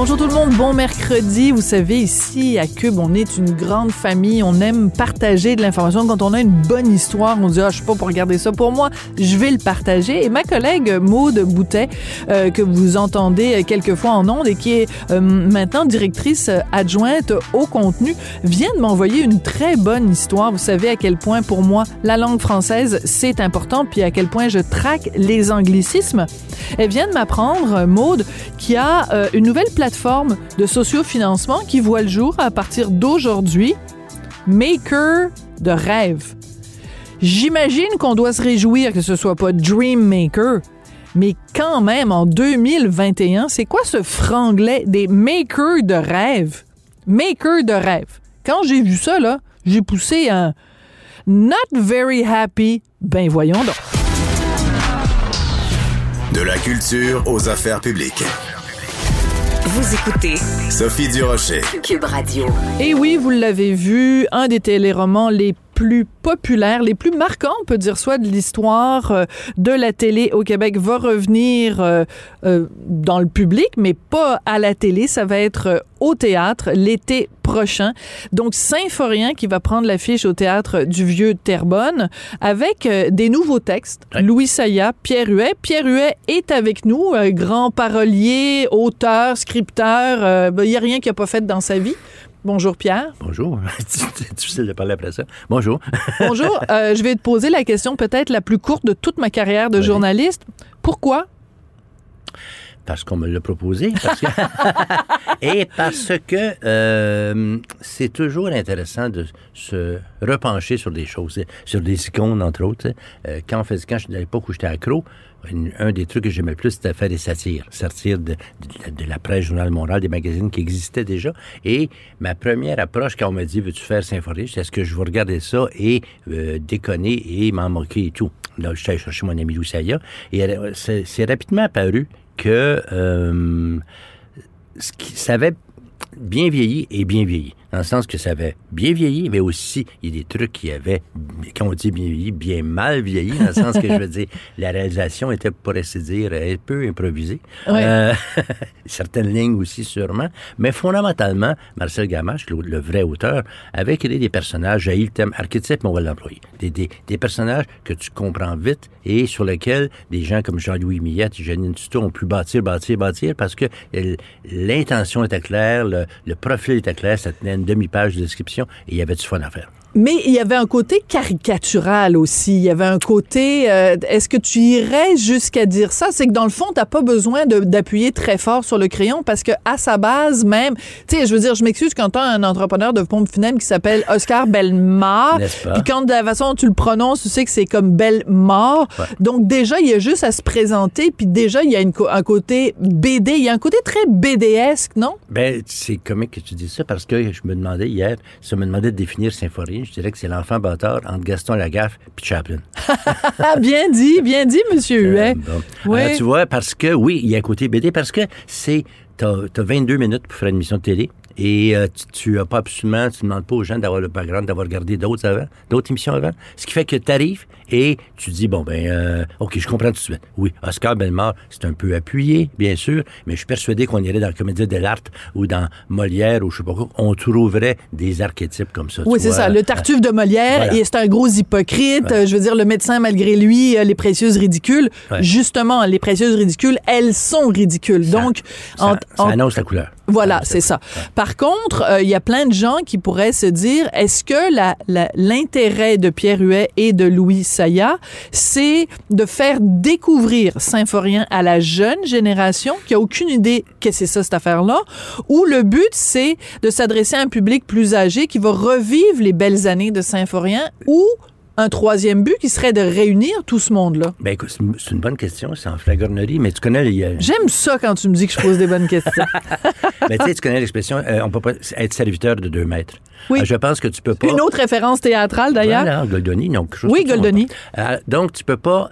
Bonjour tout le monde, bon mercredi. Vous savez, ici à Cube, on est une grande famille. On aime partager de l'information. Quand on a une bonne histoire, on dit, ah, je suis pas pour regarder ça pour moi, je vais le partager. Et ma collègue Maude Boutet, euh, que vous entendez quelquefois en ondes et qui est euh, maintenant directrice adjointe au contenu, vient de m'envoyer une très bonne histoire. Vous savez à quel point pour moi la langue française c'est important, puis à quel point je traque les anglicismes. Elle vient de m'apprendre, Maude, qui a euh, une nouvelle plateforme de sociofinancement qui voit le jour à partir d'aujourd'hui. Maker de rêve. J'imagine qu'on doit se réjouir que ce soit pas Dream Maker, mais quand même en 2021, c'est quoi ce franglais des makers de rêve? Maker de rêve. Quand j'ai vu ça, là, j'ai poussé un Not very happy. Ben voyons donc. De la culture aux affaires publiques. Vous écoutez Sophie Durocher. Cube Radio. Et oui, vous l'avez vu, un des téléromans les plus populaires, les plus marquants, on peut dire soit de l'histoire euh, de la télé au Québec, va revenir euh, euh, dans le public, mais pas à la télé. Ça va être au théâtre l'été prochain. Donc, Symphorien qui va prendre l'affiche au théâtre du Vieux Terrebonne avec des nouveaux textes. Louis Saya, Pierre Huet. Pierre Huet est avec nous, grand parolier, auteur, scripteur. Il n'y a rien qu'il n'a pas fait dans sa vie. Bonjour Pierre. Bonjour. C'est difficile de parler après ça. Bonjour. Bonjour. Euh, je vais te poser la question peut-être la plus courte de toute ma carrière de journaliste. Pourquoi? Parce qu'on me l'a proposé. Parce que... Et parce que euh, c'est toujours intéressant de se repencher sur des choses, sur des icônes, entre autres. Euh, quand on faisait, quand à l'époque où j'étais accro, un des trucs que j'aimais le plus, c'était faire des satires, sortir de, de, la presse, Journal Montréal, des magazines qui existaient déjà. Et ma première approche, quand on m'a dit, veux-tu faire Symphonie, c'est est-ce que je vais regarder ça et euh, déconner et m'en moquer et tout? Là, je suis allé chercher mon ami Loussaya. Et c'est rapidement apparu que euh, ce qui, ça avait bien vieilli et bien vieilli dans le sens que ça avait bien vieilli, mais aussi, il y a des trucs qui avaient, quand on dit bien vieilli, bien mal vieilli, dans le sens que, je veux dire, la réalisation était, pour ainsi dire, un peu improvisée. Euh, certaines lignes aussi, sûrement. Mais fondamentalement, Marcel Gamache, le, vrai auteur, avait créé des personnages, j'ai le thème archétype, mais on va l'employer. Des, des, des, personnages que tu comprends vite et sur lesquels des gens comme Jean-Louis Millette et Janine Tuto ont pu bâtir, bâtir, bâtir, parce que l'intention était claire, le, le profil était clair, ça tenait une demi-page de description et il y avait du fun à faire. Mais il y avait un côté caricatural aussi. Il y avait un côté. Euh, est-ce que tu irais jusqu'à dire ça? C'est que dans le fond, t'as pas besoin d'appuyer très fort sur le crayon parce que à sa base même, tu sais, je veux dire, je m'excuse quand t'as un entrepreneur de pompe funèbre qui s'appelle Oscar Belmar, puis quand de la façon dont tu le prononces, tu sais que c'est comme Belmar. Donc déjà, il y a juste à se présenter, puis déjà il y a une, un côté BD, il y a un côté très BDesque, non? Ben c'est comique que tu dis ça parce que je me demandais hier, ça me demandait de définir symphonie je dirais que c'est l'enfant bâtard entre Gaston Lagaffe et Chaplin. bien dit, bien dit, monsieur Huet. Euh, tu vois, parce que, oui, il y a un côté BD, parce que c'est... T'as as 22 minutes pour faire une émission de télé. Et euh, tu n'as pas absolument, tu ne demandes pas aux gens d'avoir le background, d'avoir regardé d'autres avant, d'autres émissions avant. Ce qui fait que tu arrives et tu dis, bon, ben, euh, OK, je comprends tout de suite. Oui, Oscar Bellemare, c'est un peu appuyé, bien sûr, mais je suis persuadé qu'on irait dans la comédie de l'art ou dans Molière ou je sais pas quoi, on trouverait des archétypes comme ça. Oui, c'est ça. Le Tartuffe de Molière, et c'est un gros hypocrite. Je veux dire, le médecin, malgré lui, euh, les précieuses ridicules. Justement, les précieuses ridicules, elles sont ridicules. Donc, ça, annonce la couleur. Voilà, c'est ça. Par contre, euh, il y a plein de gens qui pourraient se dire, est-ce que l'intérêt de Pierre Huet et de Louis Saya, c'est de faire découvrir Symphorien à la jeune génération qui a aucune idée que c'est ça cette affaire-là, ou le but c'est de s'adresser à un public plus âgé qui va revivre les belles années de Symphorien ou un troisième but qui serait de réunir tout ce monde-là? Ben écoute, c'est une- bonne question, c'est en flagornerie, mais tu connais, les- euh, J'aime ça quand tu me dis que je pose des bonnes questions. mais tu sais, tu connais l'expression, euh, on peut pas être serviteur de deux maîtres. Oui. Euh, je pense que tu peux pas. Une autre référence théâtrale, d'ailleurs. Voilà, Goldoni, donc quelque chose Oui, Goldoni. Euh, donc, tu peux pas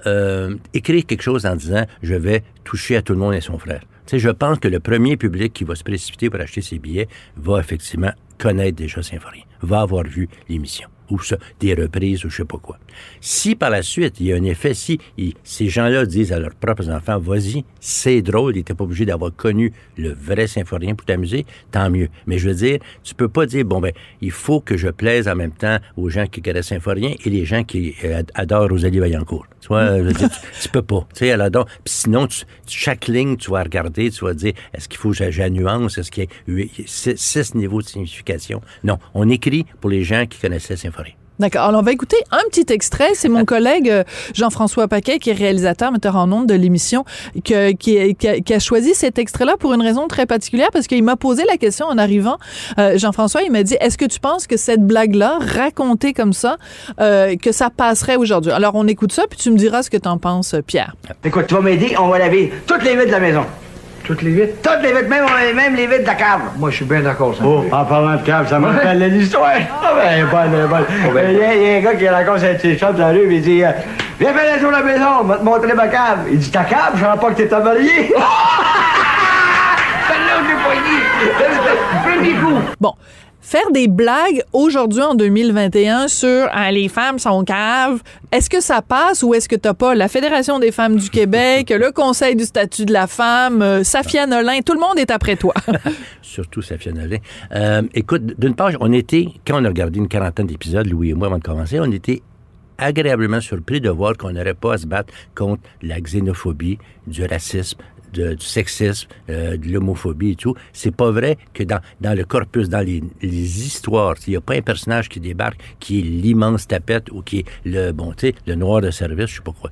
écrire quelque chose en disant je vais toucher à tout le monde et son frère. Tu sais, je pense que le premier public qui va se précipiter pour acheter ses billets va effectivement connaître déjà Symphorien, va avoir vu l'émission ou ça, des reprises ou je sais pas quoi. Si par la suite, il y a un effet, si ces gens-là disent à leurs propres enfants, vas-y, c'est drôle, ils n'étaient pas obligés d'avoir connu le vrai symphorien pour t'amuser, tant mieux. Mais je veux dire, tu peux pas dire, bon ben, il faut que je plaise en même temps aux gens qui connaissent symphorien et les gens qui euh, ad- adorent Rosalie Vaillancourt. Tu vois, je veux dire, tu, tu peux pas. Tu sais, adore. Puis sinon, chaque ligne, tu vas regarder, tu vas dire, est-ce qu'il faut que j'ai nuance, est-ce qu'il y a six, six niveaux de signification? Non, on écrit pour les gens qui connaissaient symphorien. D'accord. Alors, on va écouter un petit extrait. C'est mon collègue euh, Jean-François Paquet, qui est réalisateur, metteur en ondes de l'émission, que- qui, qui a, qui a choisi cet extrait-là pour une raison très particulière, parce qu'il m'a posé la question en arrivant. Euh, Jean-François, il m'a dit, est-ce que tu penses que cette blague-là, racontée comme ça, euh, que ça passerait aujourd'hui? Alors, on écoute ça, puis tu me diras ce que t'en penses, Pierre. Écoute, tu vas m'aider, on va laver toutes les vitres de la maison. Toutes les vitres? Toutes les vitres, même, même les vitres de la cave. Moi, je suis bien d'accord, ça. Oh, en parlant de cave, ça me rappelle l'histoire. Ah ben, elle est bonne, elle est bonne. ben. Il y, a- il y a un gars qui raconte sa petite shop dans la rue, il dit euh, Viens faire la tour de la maison, on va te montrer ma cave. Il dit Ta cave, je savais pas que t'étais marié. Celle-là, je l'ai poigné. Premier coup. Bon. Faire des blagues aujourd'hui en 2021 sur Ah, les femmes sont caves, est-ce que ça passe ou est-ce que t'as pas? La Fédération des femmes du Québec, le Conseil du statut de la femme, euh, Safia tout le monde est après toi. surtout Safia Nolin. Euh, écoute, d'une part, on était, quand on a regardé une quarantaine d'épisodes, Louis et moi, avant de commencer, on était agréablement surpris de voir qu'on n'aurait pas à se battre contre la xénophobie, du racisme, du sexisme, euh, de l'homophobie et tout. C'est pas vrai que dans, dans le corpus, dans les, histoires, il n'y a pas un personnage qui débarque qui est l'immense tapette ou qui est le, bon, le noir de service, je sais pas quoi.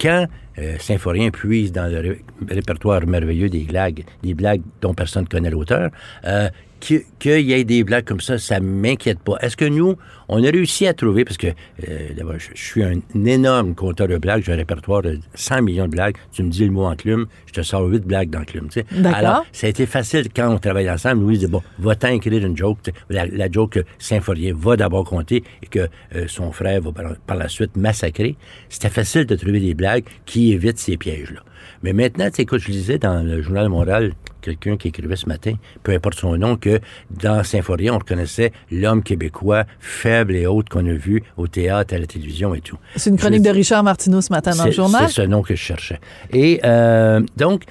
Quand euh, Symphorien puise dans le ré- répertoire merveilleux des blagues, des blagues dont personne ne connaît l'auteur, euh, qu'il y ait des blagues comme ça, ça m'inquiète pas. Est-ce que nous, on a réussi à trouver, parce que euh, d'abord, je, suis un énorme compteur de blagues, j'ai un répertoire de 100 millions de blagues, tu me dis le mot enclume, je te sors 8 blagues d'enclume. tu sais. D'accord. Alors, ça a été facile quand on travaille ensemble. Louis dit, bon, va-t'en écrire une joke. La, la joke que Symphorien va d'abord compter et que euh, son frère va par, par la suite massacrer. C'était facile de trouver des blagues qui évitent ces pièges-là. Mais maintenant, tu sais, écoute, je lisais dans le Journal Montréal, quelqu'un qui écrivait ce matin, peu importe son nom, que dans Symphorien, on reconnaissait l'homme québécois faible et haute qu'on a vu au théâtre, à la télévision et tout. C'est une chronique de Richard Martineau ce matin dans le journal. C'est ce nom que je cherchais. Et euh, donc,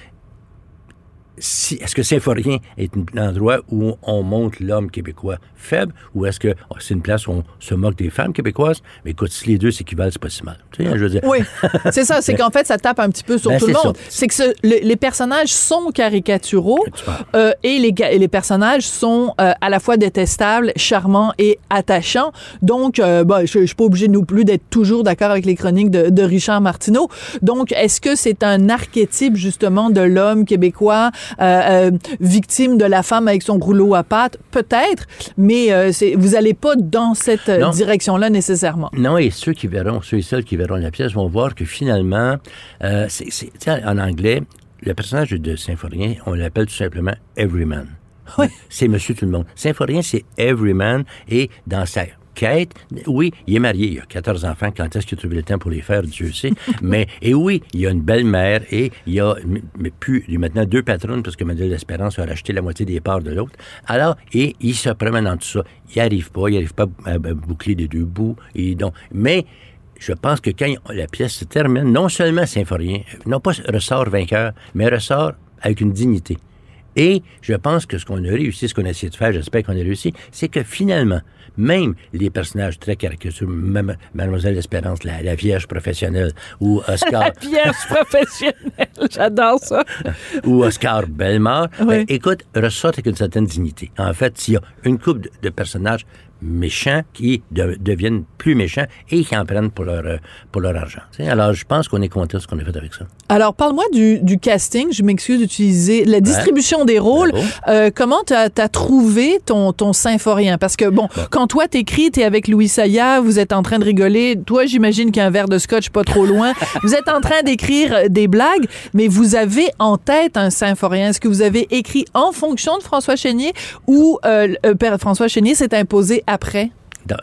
si, est-ce que Symphorien est un endroit où on montre l'homme québécois faible ou est-ce que oh, c'est une place où on se moque des femmes québécoises? Mais écoute, si les deux s'équivalent, c'est pas si mal. Tu sais, je veux dire. Oui, c'est ça. C'est qu'en fait, ça tape un petit peu sur Ben, tout le monde. C'est que ce- le- les personnages sont caricaturaux euh, et, les, ga- et les personnages sont euh, à la fois détestables, charmants et attachants. Donc, euh, bah, je, je suis pas obligée non plus d'être toujours d'accord avec les chroniques de, de Richard Martineau. Donc, est-ce que c'est un archétype justement de l'homme québécois euh, euh, victime de la femme avec son rouleau à pattes? Peut-être, mais euh, vous allez pas dans cette direction-là nécessairement. Non, et ceux qui verront, ceux et celles qui verront la pièce vont voir que finalement, euh, c'est, en anglais, le personnage de Symphorien, on l'appelle tout simplement Everyman. Oui. C'est Monsieur Tout le Monde. Symphorien, c'est Everyman, et dans sa quête, oui, il est marié, il a 14 enfants, quand est-ce qu'il a trouvé le temps pour les faire, Dieu sait, mais, et oui, il a une belle-mère, et il y a, mais plus, maintenant deux patronnes, parce que Madeleine L'Espérance a racheté la moitié des parts de l'autre. Alors, et il se promène dans tout ça. Il arrive pas, il n'arrive pas à, boucler les deux bouts, et donc, mais, je pense que quand la pièce se termine, non seulement Symphorien, non pas ressort vainqueur, mais ressort avec une dignité. Et je pense que ce qu'on a réussi, ce qu'on a essayé de faire, j'espère qu'on a réussi, c'est que finalement, même les personnages très caricaturaux, même Mademoiselle Espérance, la, la vierge professionnelle, ou Oscar, pièce professionnelle. J'adore ça. ou Oscar Bellemare, Oui. ben, écoute, ressortent avec une certaine dignité. En fait, s'il y a une couple de personnages méchants qui de- deviennent plus méchants et qui en prennent pour leur, euh, pour leur argent. Tu Alors, je pense qu'on est content de ce qu'on a fait avec ça. Alors, parle-moi du, du casting. Je m'excuse d'utiliser la distribution des rôles. Euh, comment t'as as trouvé ton, ton symphorien? Parce que, bon, quand toi t'écris, t'es avec Louis Saya, vous êtes en train de rigoler. Toi, j'imagine qu'un verre de scotch pas trop loin. vous êtes en train d'écrire des blagues, mais vous avez en tête un symphorien. Est-ce que vous avez écrit en fonction de François Chénier ou euh, euh, François Chénier s'est imposé après? Dans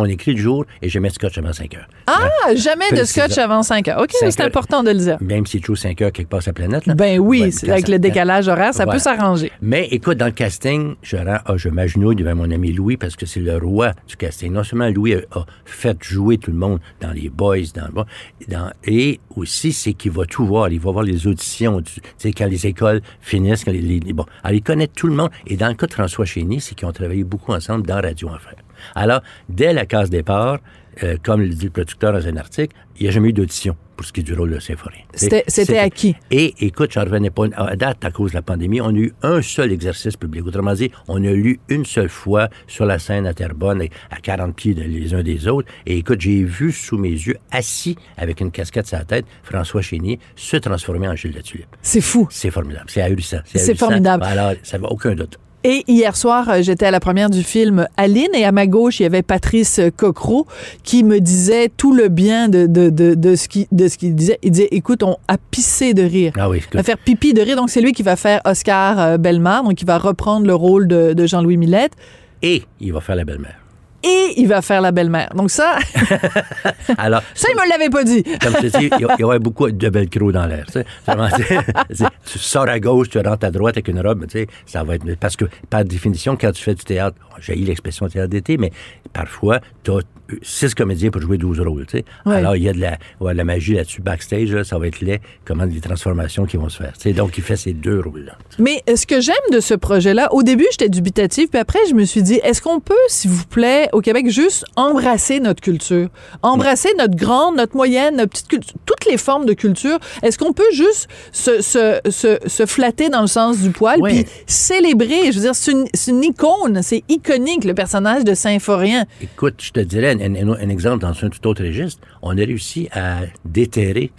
on écrit le jour et je mets scotch avant 5 heures. Ah, jamais de scotch avant 5 heures. OK, c'est important de le dire. Même si c'est toujours 5 heures quelque part sur la planète. Là. Ben oui, Ouais, avec ça- le décalage horaire, ça Voilà. peut s'arranger. Mais écoute, dans le casting, je, ah, je m'agenouille devant mon ami Louis parce que c'est le roi du casting. Non seulement Louis a, a fait jouer tout le monde dans les boys, dans, dans et aussi c'est qu'il va tout voir. Il va voir les auditions, tu sais, quand les écoles finissent, quand les, les- les- bon. Alors, il connaît tout le monde. Et dans le cas de François Chénier, c'est qu'ils ont travaillé beaucoup ensemble dans Radio Enfer. Alors, dès la case départ, euh, comme le dit le producteur dans un article, il n'y a jamais eu d'audition pour ce qui est du rôle de symphorien. C'était- qui? Et écoute, j'en revenais pas à date à cause de la pandémie. On a eu un seul exercice public. Autrement dit, on a lu une seule fois sur la scène à Terrebonne, à 40 pieds de- les uns des autres. Et écoute, j'ai vu sous mes yeux, assis avec une casquette sur la tête, François Chénier se transformer en Gilles Latulippe. C'est fou. C'est formidable. C'est ahurissant. C'est formidable. Alors, ça va aucun doute. Et hier soir, euh, j'étais à la première du film Aline et à ma gauche, il y avait Patrice euh, Cocro qui me disait tout le bien de, de, de, de ce qu'il de ce qu'il disait. Il disait, écoute, on a pissé de rire. Ah oui, va faire pipi de rire. Donc, c'est lui qui va faire Oscar euh, Bellemare, donc il va reprendre le rôle de, de Jean-Louis Millette. Et il va faire la belle-mère. Et il va faire la belle-mère. Donc ça, Alors, ça, il me l'avait pas dit. comme je te dis, il y aurait beaucoup de velcro dans l'air. tu sais. Sors à gauche, tu rentres à droite avec une robe, tu sais, ça va être... Parce que, par définition, quand tu fais du théâtre, j'ai eu l'expression théâtre d'été, mais parfois, tu as six comédiens pour jouer 12 rôles, tu sais. Ouais. Alors, il y a de la, ouais, de la magie là-dessus, backstage, là, ça va être laid, comment les transformations qui vont se faire. tu sais. Donc, il fait ces deux rôles-là. Mais euh, ce que j'aime de ce projet-là, au début, j'étais dubitative, puis après, je me suis dit, est-ce qu'on peut, s'il vous plaît, au Québec, juste embrasser notre culture? Embrasser notre grande, notre moyenne, notre petite culture, toutes les formes de culture. Est-ce qu'on peut juste se, se, se, se flatter dans le sens du poil, puis célébrer? Je veux dire, c'est une, icône, c'est iconique, le personnage de Symphorien. Écoute, je te dirais un, un- un exemple dans un tout autre registre. On a réussi à déterrer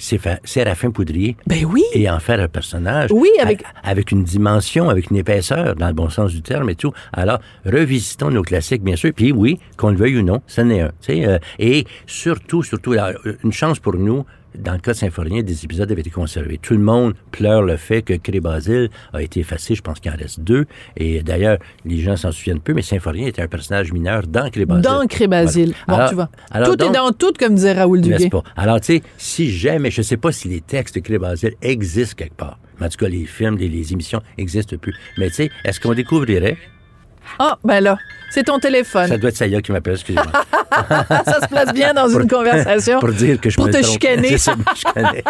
Séraphin Poudrier Ben oui! et en faire un personnage. Oui, avec- avec une dimension, avec une épaisseur, dans le bon sens du terme et tout. Alors, revisitons nos classiques, bien sûr. Puis oui, qu'on le veuille ou non, ça n'est un. euh, et surtout, surtout, là, une chance pour nous, dans le cas de Symphorien, des épisodes avaient été conservés. Tout le monde pleure le fait que Cré Basile a été effacé. Je pense qu'il en reste deux. Et d'ailleurs, les gens s'en souviennent peu, mais Symphorien était un personnage mineur dans Cré Basile. Dans Crébasile. Voilà. Bon, tu vois. alors tout donc- est dans tout, comme disait Raoul Duguay. pas? Alors, tu sais, si jamais, je ne sais pas si les textes de Cré Basile existent quelque part. Mais en tout cas, les films, les, les émissions n'existent plus. Mais tu sais, est-ce qu'on découvrirait? Ah, ben là, c'est ton téléphone. Ça doit être Saya qui m'appelle, excusez-moi. ça se place bien dans une conversation. pour dire que je Pour me te trompe. chicaner. C'est ça, me chicaner.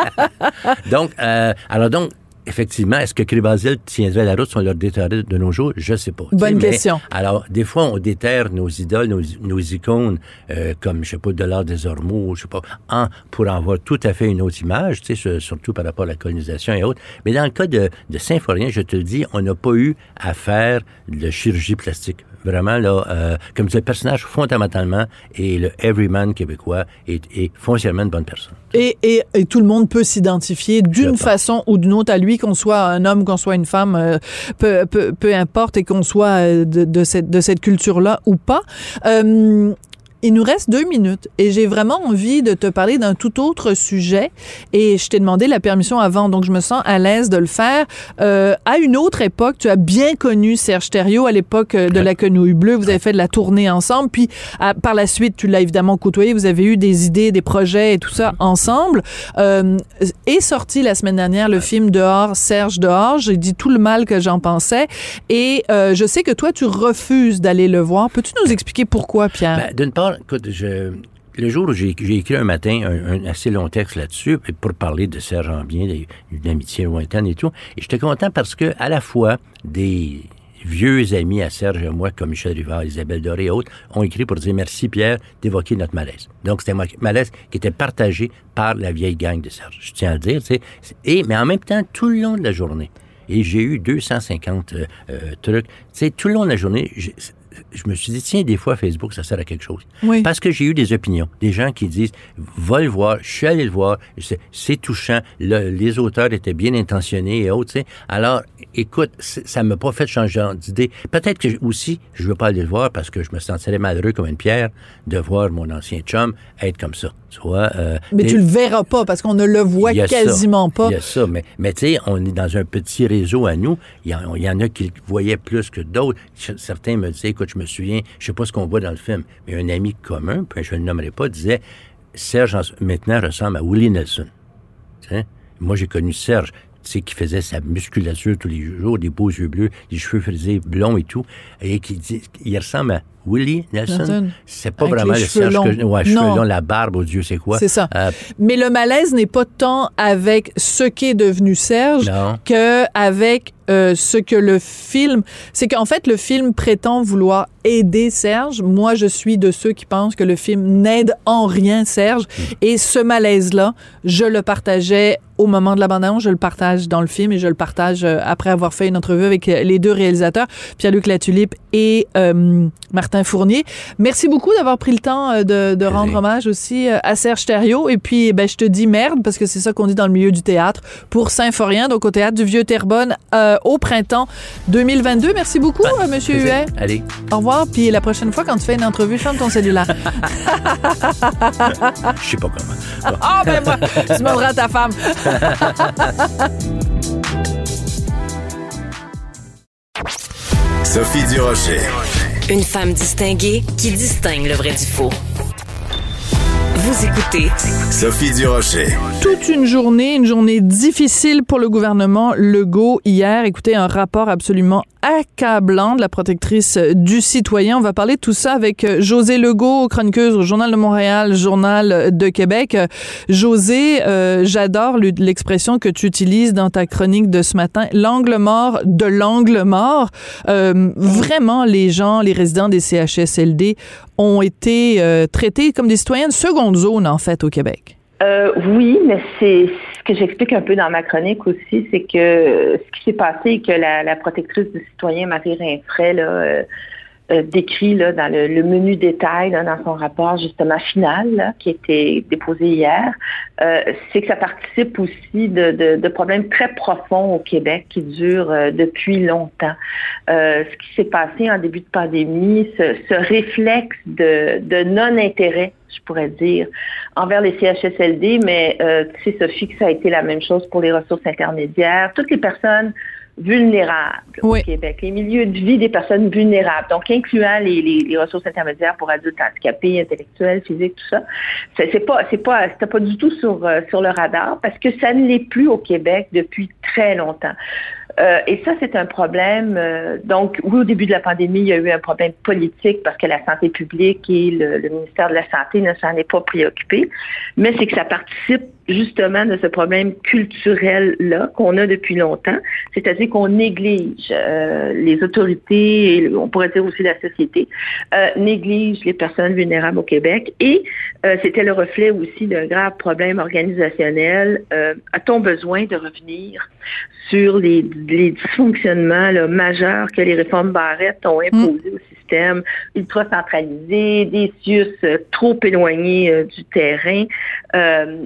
donc, euh, alors donc, effectivement, est-ce que Crébasile tiendrait la route si on leur déterrait de nos jours? Je sais pas. Bonne mais- question. Alors, des fois, on déterre nos idoles, nos, nos icônes, euh, comme, je sais pas, Dollar des Ormeaux, je sais pas, en, pour en voir tout à fait une autre image, tu sais, sur- surtout par rapport à la colonisation et autres. Mais dans le cas de, de Symphorien, je te le dis, on n'a pas eu à faire de chirurgie plastique. Vraiment, là, euh, comme tu dis, le personnage, fondamentalement, et le everyman québécois est, est foncièrement une bonne personne. Et, et, et tout le monde peut s'identifier d'une façon ou d'une autre à lui, qu'on soit un homme, qu'on soit une femme, euh, peu, peu, peu importe, et qu'on soit euh, de, de cette, de cette culture-là ou pas. Euh, il nous reste deux minutes et j'ai vraiment envie de te parler d'un tout autre sujet et je t'ai demandé la permission avant, donc je me sens à l'aise de le faire. Euh, à une autre époque, tu as bien connu Serge Thériault à l'époque euh, de La Quenouille Bleue. Vous avez fait de la tournée ensemble, puis à- par la suite, tu l'as évidemment côtoyé. Vous avez eu des idées, des projets et tout ça ensemble. Euh, est sorti la semaine dernière le film Dehors, Serge Dehors. J'ai dit tout le mal que j'en pensais et euh, je sais que toi, tu refuses d'aller le voir. Peux-tu nous expliquer pourquoi, Pierre? Ben, D'une part, écoute, le jour où j'ai écrit un matin un, un assez long texte là-dessus pour parler de Serge Ambien, d'une amitié lointaine et tout, et j'étais content parce que à la fois des vieux amis à Serge et moi, comme Michel Rivard, Isabelle Doré et autres, ont écrit pour dire merci Pierre d'évoquer notre malaise. Donc, c'était un malaise qui était partagé par la vieille gang de Serge. Je tiens à le dire, tu sais. Et, mais en même temps, tout le long de la journée, et j'ai eu 250 euh, euh, trucs, tu sais, tout le long de la journée, je, me suis dit, tiens, des fois, Facebook, ça sert à quelque chose. Oui. Parce que j'ai eu des opinions. Des gens qui disent, va le voir, je suis allé le voir, c'est- touchant, le- les auteurs étaient bien intentionnés et autres, tu sais. Alors, écoute, ça m'a pas fait changer d'idée. Peut-être que aussi, je veux pas aller le voir parce que je me sentirais malheureux comme une pierre de voir mon ancien chum être comme ça. Tu vois? euh, Mais tu le verras pas parce qu'on ne le voit ça. quasiment pas. Il y a ça, mais, mais tu sais, on est dans un petit réseau à nous. Il y, en, il y en a qui le voyaient plus que d'autres. Certains me disaient, je me souviens, je sais pas ce qu'on voit dans le film, mais un ami commun, puis je ne le nommerai pas, disait, Serge en- maintenant ressemble à Willie Nelson. Moi, j'ai connu Serge, qui faisait sa musculature tous les jours, des beaux yeux bleus, des cheveux frisés blonds et tout, et qui dit, il ressemble à Willie Nelson? Nelson. C'est pas Avec vraiment le Serge que je- longs. Ouais, cheveux longs, la barbe, au Dieu, c'est quoi? C'est ça. Euh, Mais le malaise n'est pas tant avec ce qu'est devenu Serge Non. que avec euh, ce que le film. C'est qu'en fait, le film prétend vouloir aider Serge. Moi, je suis de ceux qui pensent que le film n'aide en rien Serge. Hmm. Et ce malaise-là, je le partageais au moment de l'abandon, je le partage dans le film et je le partage euh, après avoir fait une entrevue avec les deux réalisateurs, Pierre-Luc Latulippe et euh, Martin Fournier. Merci beaucoup d'avoir pris le temps euh, de, de rendre hommage aussi euh, à Serge Thériault. Et puis, ben, je te dis merde, parce que c'est ça qu'on dit dans le milieu du théâtre, pour Saint-Forien, donc au théâtre du Vieux-Terrebonne, euh, au printemps 2022. Merci beaucoup, euh, Monsieur. Huet. Allez. Au revoir. Puis la prochaine fois, quand tu fais une entrevue, ferme ton cellulaire. Je sais pas comment. Bon. Ah, ben moi, tu demanderas à ta femme. Sophie Durocher. Une femme distinguée qui distingue le vrai du faux. Vous écoutez Sophie Durocher. toute une journée, une journée difficile pour le gouvernement Legault hier. Écoutez, un rapport absolument accablant de la protectrice du citoyen. On va parler de tout ça avec euh, José Legault, chroniqueuse au Journal de Montréal, Journal de Québec. Euh, José, euh, j'adore le- l'expression que tu utilises dans ta chronique de ce matin, l'angle mort de l'angle mort. Euh, vraiment, les gens, les résidents des CHSLD ont été euh, traités comme des citoyens de seconde zone, en fait, au Québec. Euh, oui, mais c'est ce que j'explique un peu dans ma chronique aussi, c'est que ce qui s'est passé, que la, protectrice du citoyen Marie Rinfray euh, euh, décrit dans le, menu détail dans son rapport justement final qui a été déposé hier, euh, c'est que ça participe aussi de, problèmes très profonds au Québec qui durent depuis longtemps. Ce qui s'est passé en début de pandémie, ce, réflexe de non-intérêt, je pourrais dire, envers les CHSLD, mais euh, tu sais, Sophie, que ça a été la même chose pour les ressources intermédiaires, toutes les personnes vulnérables Oui. au Québec, les milieux de vie des personnes vulnérables, donc incluant les, les, les ressources intermédiaires pour adultes handicapés, intellectuels, physiques, tout ça. C'est c'est pas, c'est pas, c'était pas du tout sur euh, sur le radar parce que ça ne l'est plus au Québec depuis très longtemps. Euh, et ça, c'est un problème. euh, donc, oui, au début de la pandémie, il y a eu un problème politique parce que la santé publique et le, le ministère de la Santé ne s'en est pas préoccupé. Mais c'est que ça participe justement de ce problème culturel-là qu'on a depuis longtemps. C'est-à-dire qu'on néglige euh, les autorités et on pourrait dire aussi la société, euh, néglige les personnes vulnérables au Québec. Et euh, c'était le reflet aussi d'un grave problème organisationnel. Euh, A-t-on besoin de revenir sur les, les dysfonctionnements là, majeurs que les réformes Barrette ont imposés au système ultra centralisé, des CIUS euh, trop éloignés euh, du terrain euh,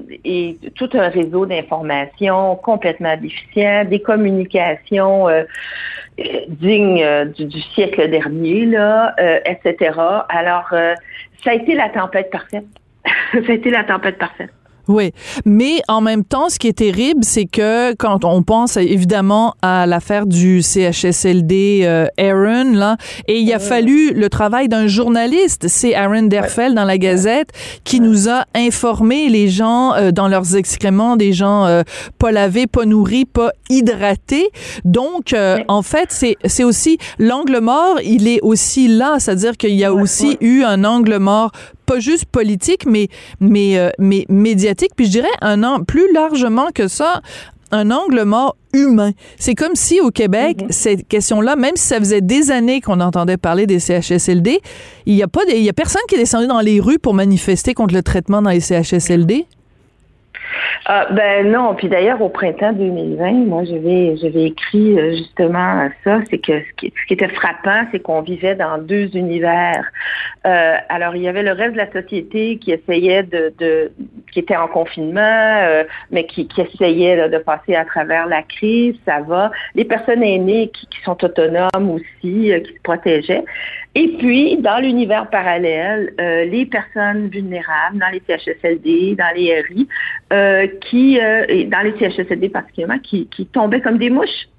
tout un réseau d'informations complètement déficient, des communications euh, dignes euh, du, du siècle dernier, là, euh, etc. Alors, euh, ça a été la tempête parfaite. ça a été la tempête parfaite. Oui, mais en même temps, ce qui est terrible, c'est que quand on pense évidemment à l'affaire du CHSLD euh, Aaron, là, et il a fallu le travail d'un journaliste, c'est Aaron Derfel dans la Gazette, qui nous a informé les gens euh, dans leurs excréments, des gens euh, pas lavés, pas nourris, pas hydratés. Donc, euh, en fait, c'est c'est aussi l'angle mort, il est aussi là, c'est-à-dire qu'il y a aussi eu un angle mort pas juste politique, mais, mais, euh, mais médiatique. Puis je dirais un an plus largement que ça, un angle mort humain. C'est comme si au Québec, Mhm. cette question-là, même si ça faisait des années qu'on entendait parler des CHSLD, il y a pas, des- il y a personne qui est descendu dans les rues pour manifester contre le traitement dans les CHSLD. Ah, ben non, puis d'ailleurs au printemps 2020, moi j'avais j'avais écrit euh, justement ça, c'est que ce qui, était frappant, c'est qu'on vivait dans deux univers. Euh, alors il y avait le reste de la société qui essayait de, qui était en confinement, euh, mais qui, essayait de passer à travers la crise, ça va. Les personnes aînées qui, sont autonomes aussi, qui se protégeaient. Et puis, dans l'univers parallèle, euh, les personnes vulnérables dans les CHSLD, dans les RI, euh, qui, euh, et dans les CHSLD particulièrement, qui, tombaient comme des mouches.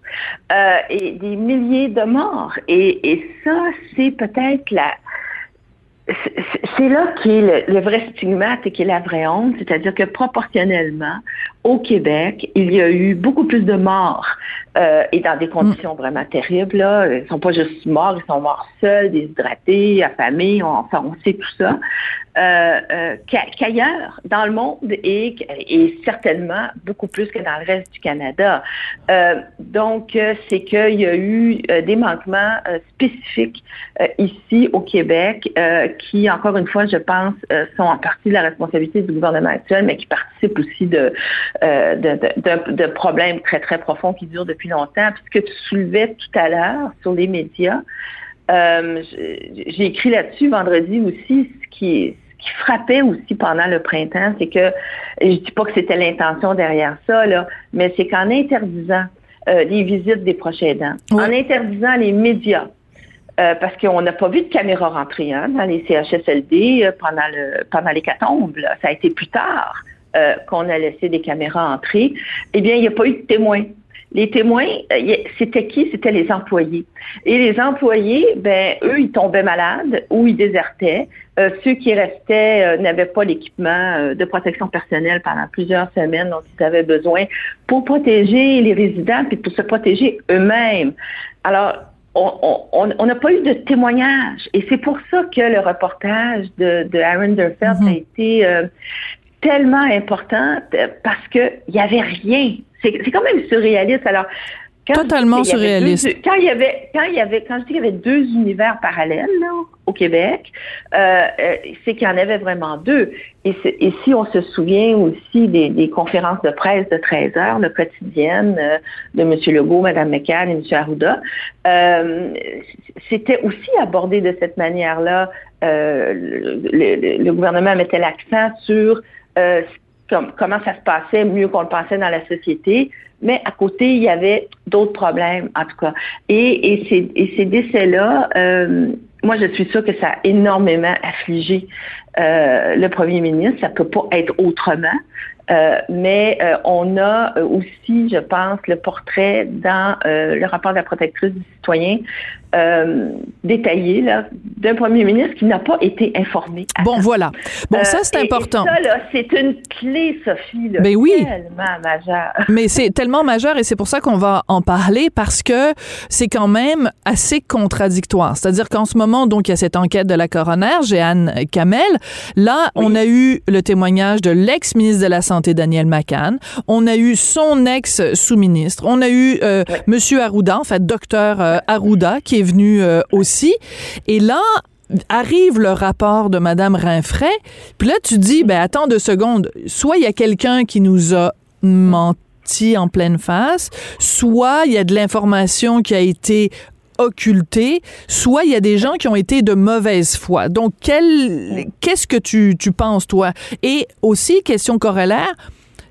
Et des milliers de morts. Et, ça, c'est peut-être la, c'est- là qui est le, le vrai stigmate et qui est la vraie honte, c'est-à-dire que proportionnellement, au Québec, il y a eu beaucoup plus de morts euh, et dans des conditions vraiment terribles. Là. Ils sont pas juste morts, ils sont morts seuls, déshydratés, affamés, on, enfin, on sait tout ça. Euh, euh, qu'a- qu'ailleurs dans le monde et, et certainement beaucoup plus que dans le reste du Canada. Euh, donc, euh, c'est qu'il y a eu des manquements spécifiques ici au Québec euh, qui, encore une fois, je pense, sont en partie de la responsabilité du gouvernement actuel, mais qui participent aussi de, euh, de, de, de- de problèmes très, très profonds qui durent depuis longtemps. Puis ce que tu soulevais tout à l'heure sur les médias, euh, j'ai écrit là-dessus vendredi aussi, ce qui, ce qui frappait aussi pendant le printemps, c'est que, et je dis pas que c'était l'intention derrière ça, là, mais c'est qu'en interdisant euh, les visites des proches aidants, Oui. en interdisant les médias, euh, parce qu'on n'a pas vu de caméra rentrer hein, dans les CHSLD pendant le pendant l'hécatombe. Ça a été plus tard euh, qu'on a laissé des caméras entrer. Eh bien, il n'y a pas eu de témoins. Les témoins, euh, c'était qui? C'était les employés. Et les employés, ben, eux, ils tombaient malades ou ils désertaient. Euh, ceux qui restaient euh, n'avaient pas l'équipement euh, de protection personnelle pendant plusieurs semaines dont ils avaient besoin pour protéger les résidents et pour se protéger eux-mêmes. Alors, on n'a pas eu de témoignage. Et c'est pour ça que le reportage de, de Aaron Derfeld Mhm. a été euh, tellement important euh, parce que il y avait rien. C'est quand même surréaliste. Alors, quand je dis Totalement qu'il surréaliste. deux- quand il y avait, quand il y avait, quand je dis qu'il y avait deux univers parallèles là, au Québec, euh, euh, c'est qu'il y en avait vraiment deux. Et, et si on se souvient aussi des, des conférences de presse de 13 heures, le quotidienne euh, de M. Legault, Mme McCann et M. Arruda, euh, c'était aussi abordé de cette manière-là. Le, le- le gouvernement mettait l'accent sur euh, com- comment ça se passait mieux qu'on le pensait dans la société, mais à côté, il y avait d'autres problèmes, en tout cas. Et, ces, décès-là, euh, moi, je suis sûre que ça a énormément affligé euh, le premier ministre. Ça peut pas être autrement. Mais on a aussi, je pense, le portrait dans le rapport de la protectrice du citoyen euh, détaillé là, d'un premier ministre qui n'a pas été informé. Bon, temps. voilà. Bon, ça, Euh, c'est et- important. Et ça, là, c'est une clé, Sophie, là, Ben oui. tellement majeure. Mais c'est tellement majeur et c'est pour ça qu'on va en parler parce que c'est quand même assez contradictoire. C'est-à-dire qu'en ce moment, donc, il y a cette enquête de la coroner, Jeanne Kamel. Là, on a eu le témoignage de l'ex-ministre de la Santé, Daniel McCann. On a eu son ex-sous-ministre. On a eu euh, Monsieur Arruda, en fait, docteur euh, Arruda, qui est venu euh, aussi. Et là, arrive le rapport de Madame Rinfray, puis là tu dis ben attends deux secondes, soit il y a quelqu'un qui nous a menti en pleine face, soit il y a de l'information qui a été occultée, soit il y a des gens qui ont été de mauvaise foi. Donc qu'est-ce que tu tu penses toi? Et aussi question corollaire,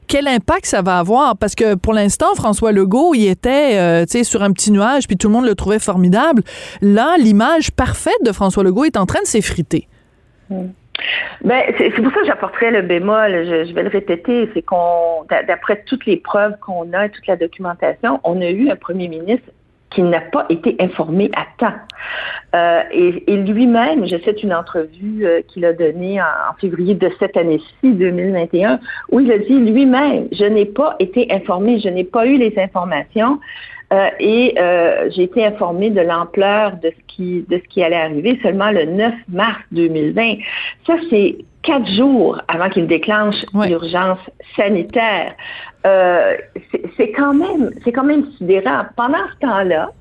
quel impact ça va avoir? Parce que pour l'instant, François Legault, il était euh, sur un petit nuage, puis tout le monde le trouvait formidable. Là, l'image parfaite de François Legault est en train de s'effriter. Ben, c'est pour ça que j'apporterais le bémol, je, je vais le répéter, c'est qu'on, d'a- d'après toutes les preuves qu'on a, toute la documentation, on a eu un premier ministre qui n'a pas été informé à temps. Euh, et, et lui-même, je cite une entrevue euh, qu'il a donnée en, en février de cette année-ci, 2021, où il a dit lui-même, je n'ai pas été informé, je n'ai pas eu les informations. Euh, et euh, j'ai été informée de l'ampleur de ce qui de ce qui allait arriver seulement le 9 mars 2020. Ça, c'est quatre jours avant qu'il déclenche l'urgence sanitaire. Euh, c'est quand même c'est quand même sidérant. Pendant ce temps-là,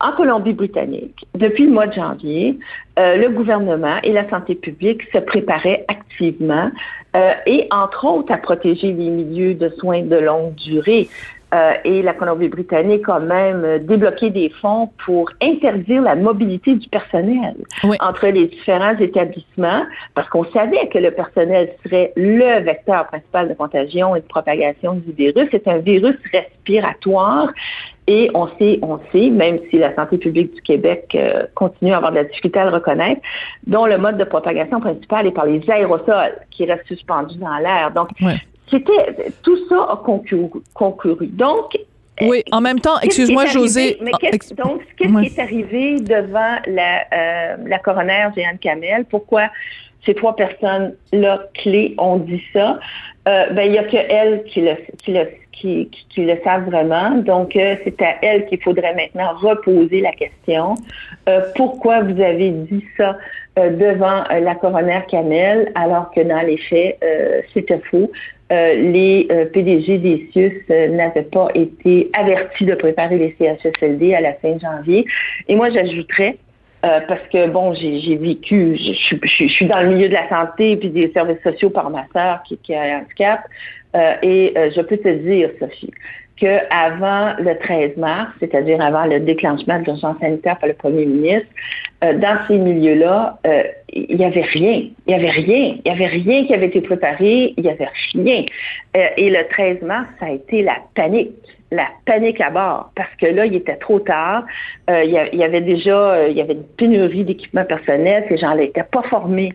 en Colombie-Britannique, depuis le mois de janvier, euh, le gouvernement et la santé publique se préparaient activement euh, et, entre autres, à protéger les milieux de soins de longue durée. Euh, et la Colombie-Britannique a même débloqué des fonds pour interdire la mobilité du personnel entre les différents établissements, parce qu'on savait que le personnel serait le vecteur principal de contagion et de propagation du virus. C'est un virus respiratoire et on sait, on sait, même si la santé publique du Québec euh, continue à avoir de la difficulté à le reconnaître, dont le mode de propagation principal est par les aérosols qui restent suspendus dans l'air. Donc, c'était tout ça a concouru. Donc, oui, en même temps, excuse-moi, José. Mais qu'est-ce, donc, qu'est-ce qui est arrivé devant la, euh, la coroner Jeanne Camel? Pourquoi ces trois personnes-là clés ont dit ça? Euh, ben, il n'y a que elle qui le, qui le, qui, le savent vraiment. Donc, euh, c'est à elle qu'il faudrait maintenant reposer la question. Euh, pourquoi vous avez dit ça euh, devant la coroner Camel alors que dans les faits, c'était faux? les PDG des CIUS n'avaient pas été avertis de préparer les CHSLD à la fin janvier. Et moi, j'ajouterais parce que bon, j'ai vécu, je, suis dans le milieu de la santé puis des services sociaux par ma sœur qui, qui a un handicap. Euh, et euh, je peux te dire, Sophie, qu'avant le 13 mars, c'est-à-dire avant le déclenchement de l'urgence sanitaire par le premier ministre, euh, dans ces milieux-là, il n'y avait rien. Il n'y avait rien. Il n'y avait rien qui avait été préparé. Il n'y avait rien. et le 13 mars, ça a été la panique la panique à bord parce que là, il était trop tard. Euh, il, y avait déjà euh, il y avait une pénurie d'équipements personnels. Ces gens-là n'étaient pas formés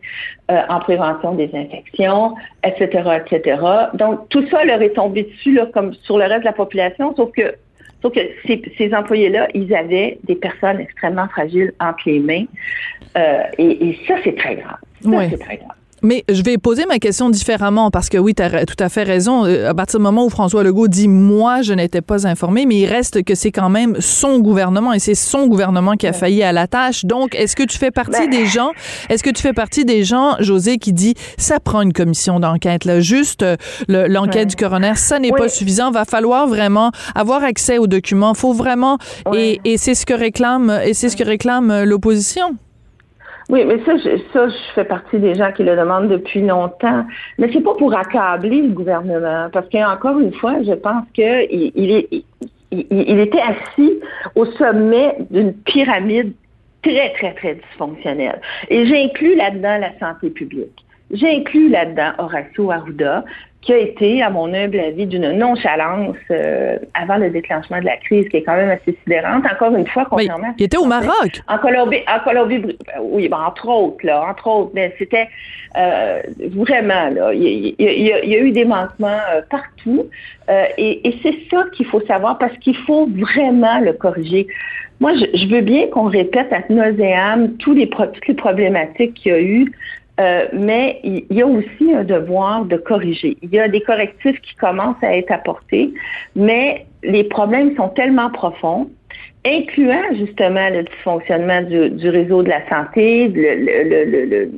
euh, en prévention des infections, etc., etc. Donc, tout ça leur est tombé dessus là, comme sur le reste de la population, sauf que sauf que ces, ces employés-là, ils avaient des personnes extrêmement fragiles entre les mains. Et, et, ça, c'est très grave. Ça, c'est très grave. Mais je vais poser ma question différemment parce que oui, tu as tout à fait raison. Euh, à partir du moment où François Legault dit moi, je n'étais pas informé, mais il reste que c'est quand même son gouvernement et c'est son gouvernement qui a failli à la tâche. Donc, est-ce que tu fais partie des gens, est-ce que tu fais partie des gens, José, qui dit ça prend une commission d'enquête là, juste euh, l'enquête du coroner, ça n'est pas suffisant. Va falloir vraiment avoir accès aux documents. Faut vraiment et, et c'est ce que réclame et c'est ce que réclame euh, l'opposition. Oui, mais ça, je, ça, je fais partie des gens qui le demandent depuis longtemps. Mais c'est pas pour accabler le gouvernement, parce qu'encore une fois, je pense qu'il il, il, était assis au sommet d'une pyramide très, très, très dysfonctionnelle. Et j'inclus là-dedans la santé publique. J'inclus là-dedans Horacio Arruda, qui a été, à mon humble avis, d'une nonchalance euh, avant le déclenchement de la crise, qui est quand même assez sidérante. Encore une fois, concernant... il était au Maroc. En Colombie, en Colombie, oui, ben, entre autres, là, entre autres, mais c'était euh, vraiment, là, il, y a, eu des manquements euh, partout, et, et c'est ça qu'il faut savoir, parce qu'il faut vraiment le corriger. Moi, je, je veux bien qu'on répète à nauséam tous les, toutes les problématiques qu'il y a eu euh, mais il y a aussi un devoir de corriger. Il y a des correctifs qui commencent à être apportés, mais les problèmes sont tellement profonds, incluant justement le dysfonctionnement du, réseau de la santé,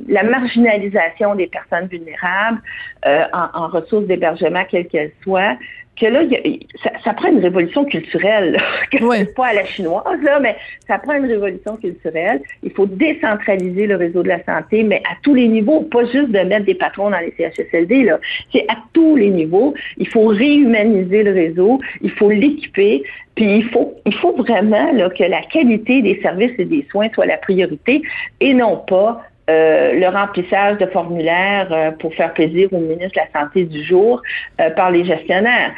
la marginalisation des personnes vulnérables euh, en, ressources d'hébergement, quelles qu'elles soient, que là, ça, prend une révolution culturelle, pas à la chinoise, là, mais ça prend une révolution culturelle. Il faut décentraliser le réseau de la santé, mais à tous les niveaux, pas juste de mettre des patrons dans les CHSLD, là. C'est à tous les niveaux. Il faut réhumaniser le réseau, il faut l'équiper, puis il faut, il faut vraiment là, que la qualité des services et des soins soit la priorité et non pas euh, le remplissage de formulaires euh, pour faire plaisir au ministre de la Santé du jour euh, par les gestionnaires.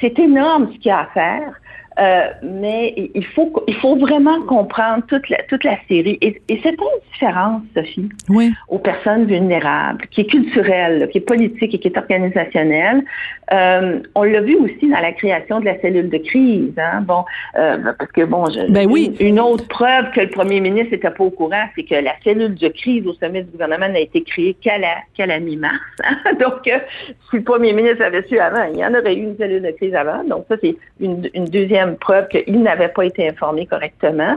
c'est énorme ce qu'il y a à faire. Euh, mais il faut, il faut vraiment comprendre toute la, toute la série. Et, et c'est une différence, Sophie, Oui. aux personnes vulnérables, qui est culturelle, qui est politique et qui est organisationnelle. Euh, on l'a vu aussi dans la création de la cellule de crise. Hein? Bon, euh, parce que bon, je, Ben oui. une, une autre preuve que le premier ministre n'était pas au courant, c'est que la cellule de crise au sommet du gouvernement n'a été créée qu'à la, qu'à la mi-mars. hein. Donc, euh, si le premier ministre avait su avant, il y en aurait eu une cellule de crise avant. Donc, ça, c'est une, une deuxième preuve qu'il n'avait pas été informé correctement.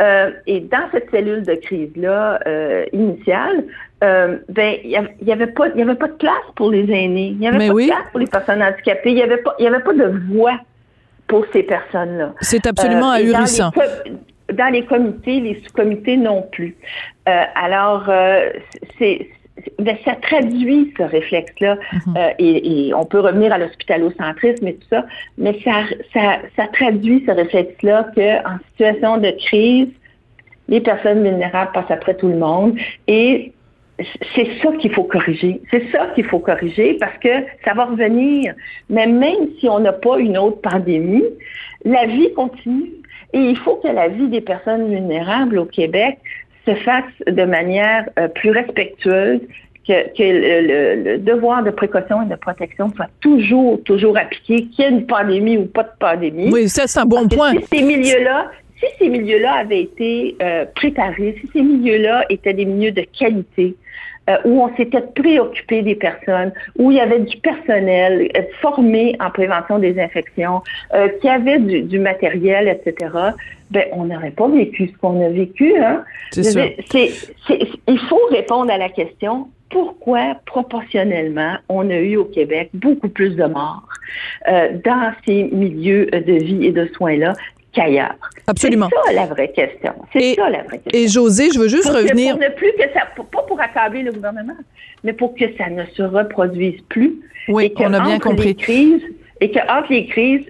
Euh, et dans cette cellule de crise-là euh, initiale, euh, ben il y avait- il y avait pas il y avait pas de place pour les aînés, il y avait Mais pas oui. de place pour les personnes handicapées, il y avait pas il y avait pas de voix pour ces personnes-là. C'est absolument dans ahurissant. les Dans les comités, les sous-comités non plus. Alors, c'est ben, ça traduit ce réflexe-là, Mhm. euh, et, et on peut revenir à l'hospitalocentrisme et tout ça, mais ça, ça, ça traduit ce réflexe-là qu'en situation de crise, les personnes vulnérables passent après tout le monde, et c'est ça qu'il faut corriger. C'est ça qu'il faut corriger parce que ça va revenir. Mais même si on n'a pas une autre pandémie, la vie continue. Et il faut que la vie des personnes vulnérables au Québec se fasse de manière euh, plus respectueuse, que, que le, le- le devoir de précaution et de protection soit toujours, toujours appliqué, qu'il y ait une pandémie ou pas de pandémie. Oui, ça, c'est un bon Parce que point. Si ces milieux-là, si ces milieux-là avaient été euh, préparés, si ces milieux-là étaient des milieux de qualité, euh, où on s'était préoccupé des personnes, où il y avait du personnel euh, formé en prévention des infections, euh, qui avait du, du matériel, etc., ben on n'aurait pas vécu ce qu'on a vécu. Hein? C'est sûr. dire, c'est- c'est- il faut répondre à la question pourquoi proportionnellement on a eu au Québec beaucoup plus de morts euh, dans ces milieux de vie et de soins-là qu'ailleurs. Absolument. C'est ça la vraie question. C'est ça la vraie question. Et José, je veux juste Pour que- revenir. pour ne plus que ça, pour- pas pour accabler le gouvernement, mais pour que ça ne se reproduise plus. Oui, et que on a bien entre compris. Les crises, et que entre les crises,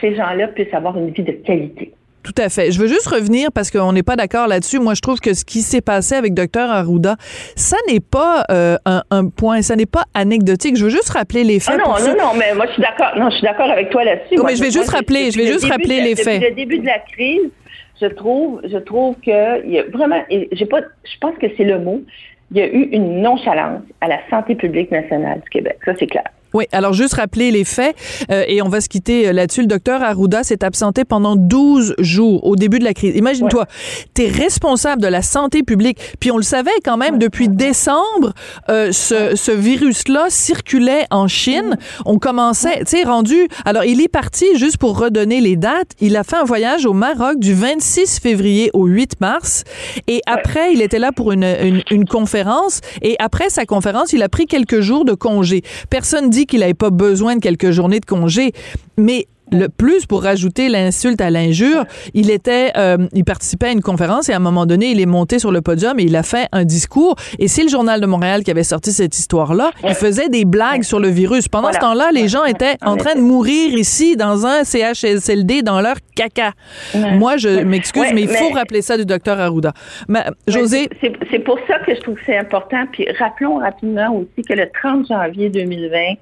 ces gens-là puissent avoir une vie de qualité. Tout à fait. Je veux juste revenir parce qu'on n'est pas d'accord là-dessus. Moi, je trouve que ce qui s'est passé avec Dr Arruda, ça n'est pas euh, un, un point, ça n'est pas anecdotique. Je veux juste rappeler les faits. Ah non, non, ceux- non, mais moi je suis d'accord. Non, je suis d'accord avec toi là-dessus. Oh, mais je vais juste rappeler- je vais depuis juste le rappeler début de- les depuis faits. le début de la crise, je trouve, je trouve que il y a vraiment, j'ai pas, je pense que c'est le mot. Il y a eu une nonchalance à la santé publique nationale du Québec. Ça, c'est clair. Oui, alors juste rappeler les faits euh, et on va se quitter euh, là-dessus. Le docteur Arruda s'est absenté pendant 12 jours au début de la crise. Imagine-toi, tu es responsable de la santé publique, puis on le savait quand même depuis décembre, euh, ce, ce virus-là circulait en Chine. On commençait, tu sais, rendu... Alors, il est parti, juste pour redonner les dates, il a fait un voyage au Maroc du 26 février au 8 mars. Et après, il était là pour une, une, une conférence. Et après sa conférence, il a pris quelques jours de congé. Personne dit qu'il n'avait pas besoin de quelques journées de congé, mais le plus pour rajouter l'insulte à l'injure, il était, euh, il participait à une conférence et à un moment donné, il est monté sur le podium et il a fait un discours. Et c'est le journal de Montréal qui avait sorti cette histoire-là. Il faisait des blagues sur le virus. Pendant ce temps-là, les gens étaient en train de mourir ici dans un CHSLD dans leur caca. Moi, je m'excuse, Ouais, mais il faut mais- rappeler ça du docteur Arruda. Mais, José, c'est pour ça que je trouve que c'est important. Puis rappelons rapidement aussi que le 30 janvier 2020,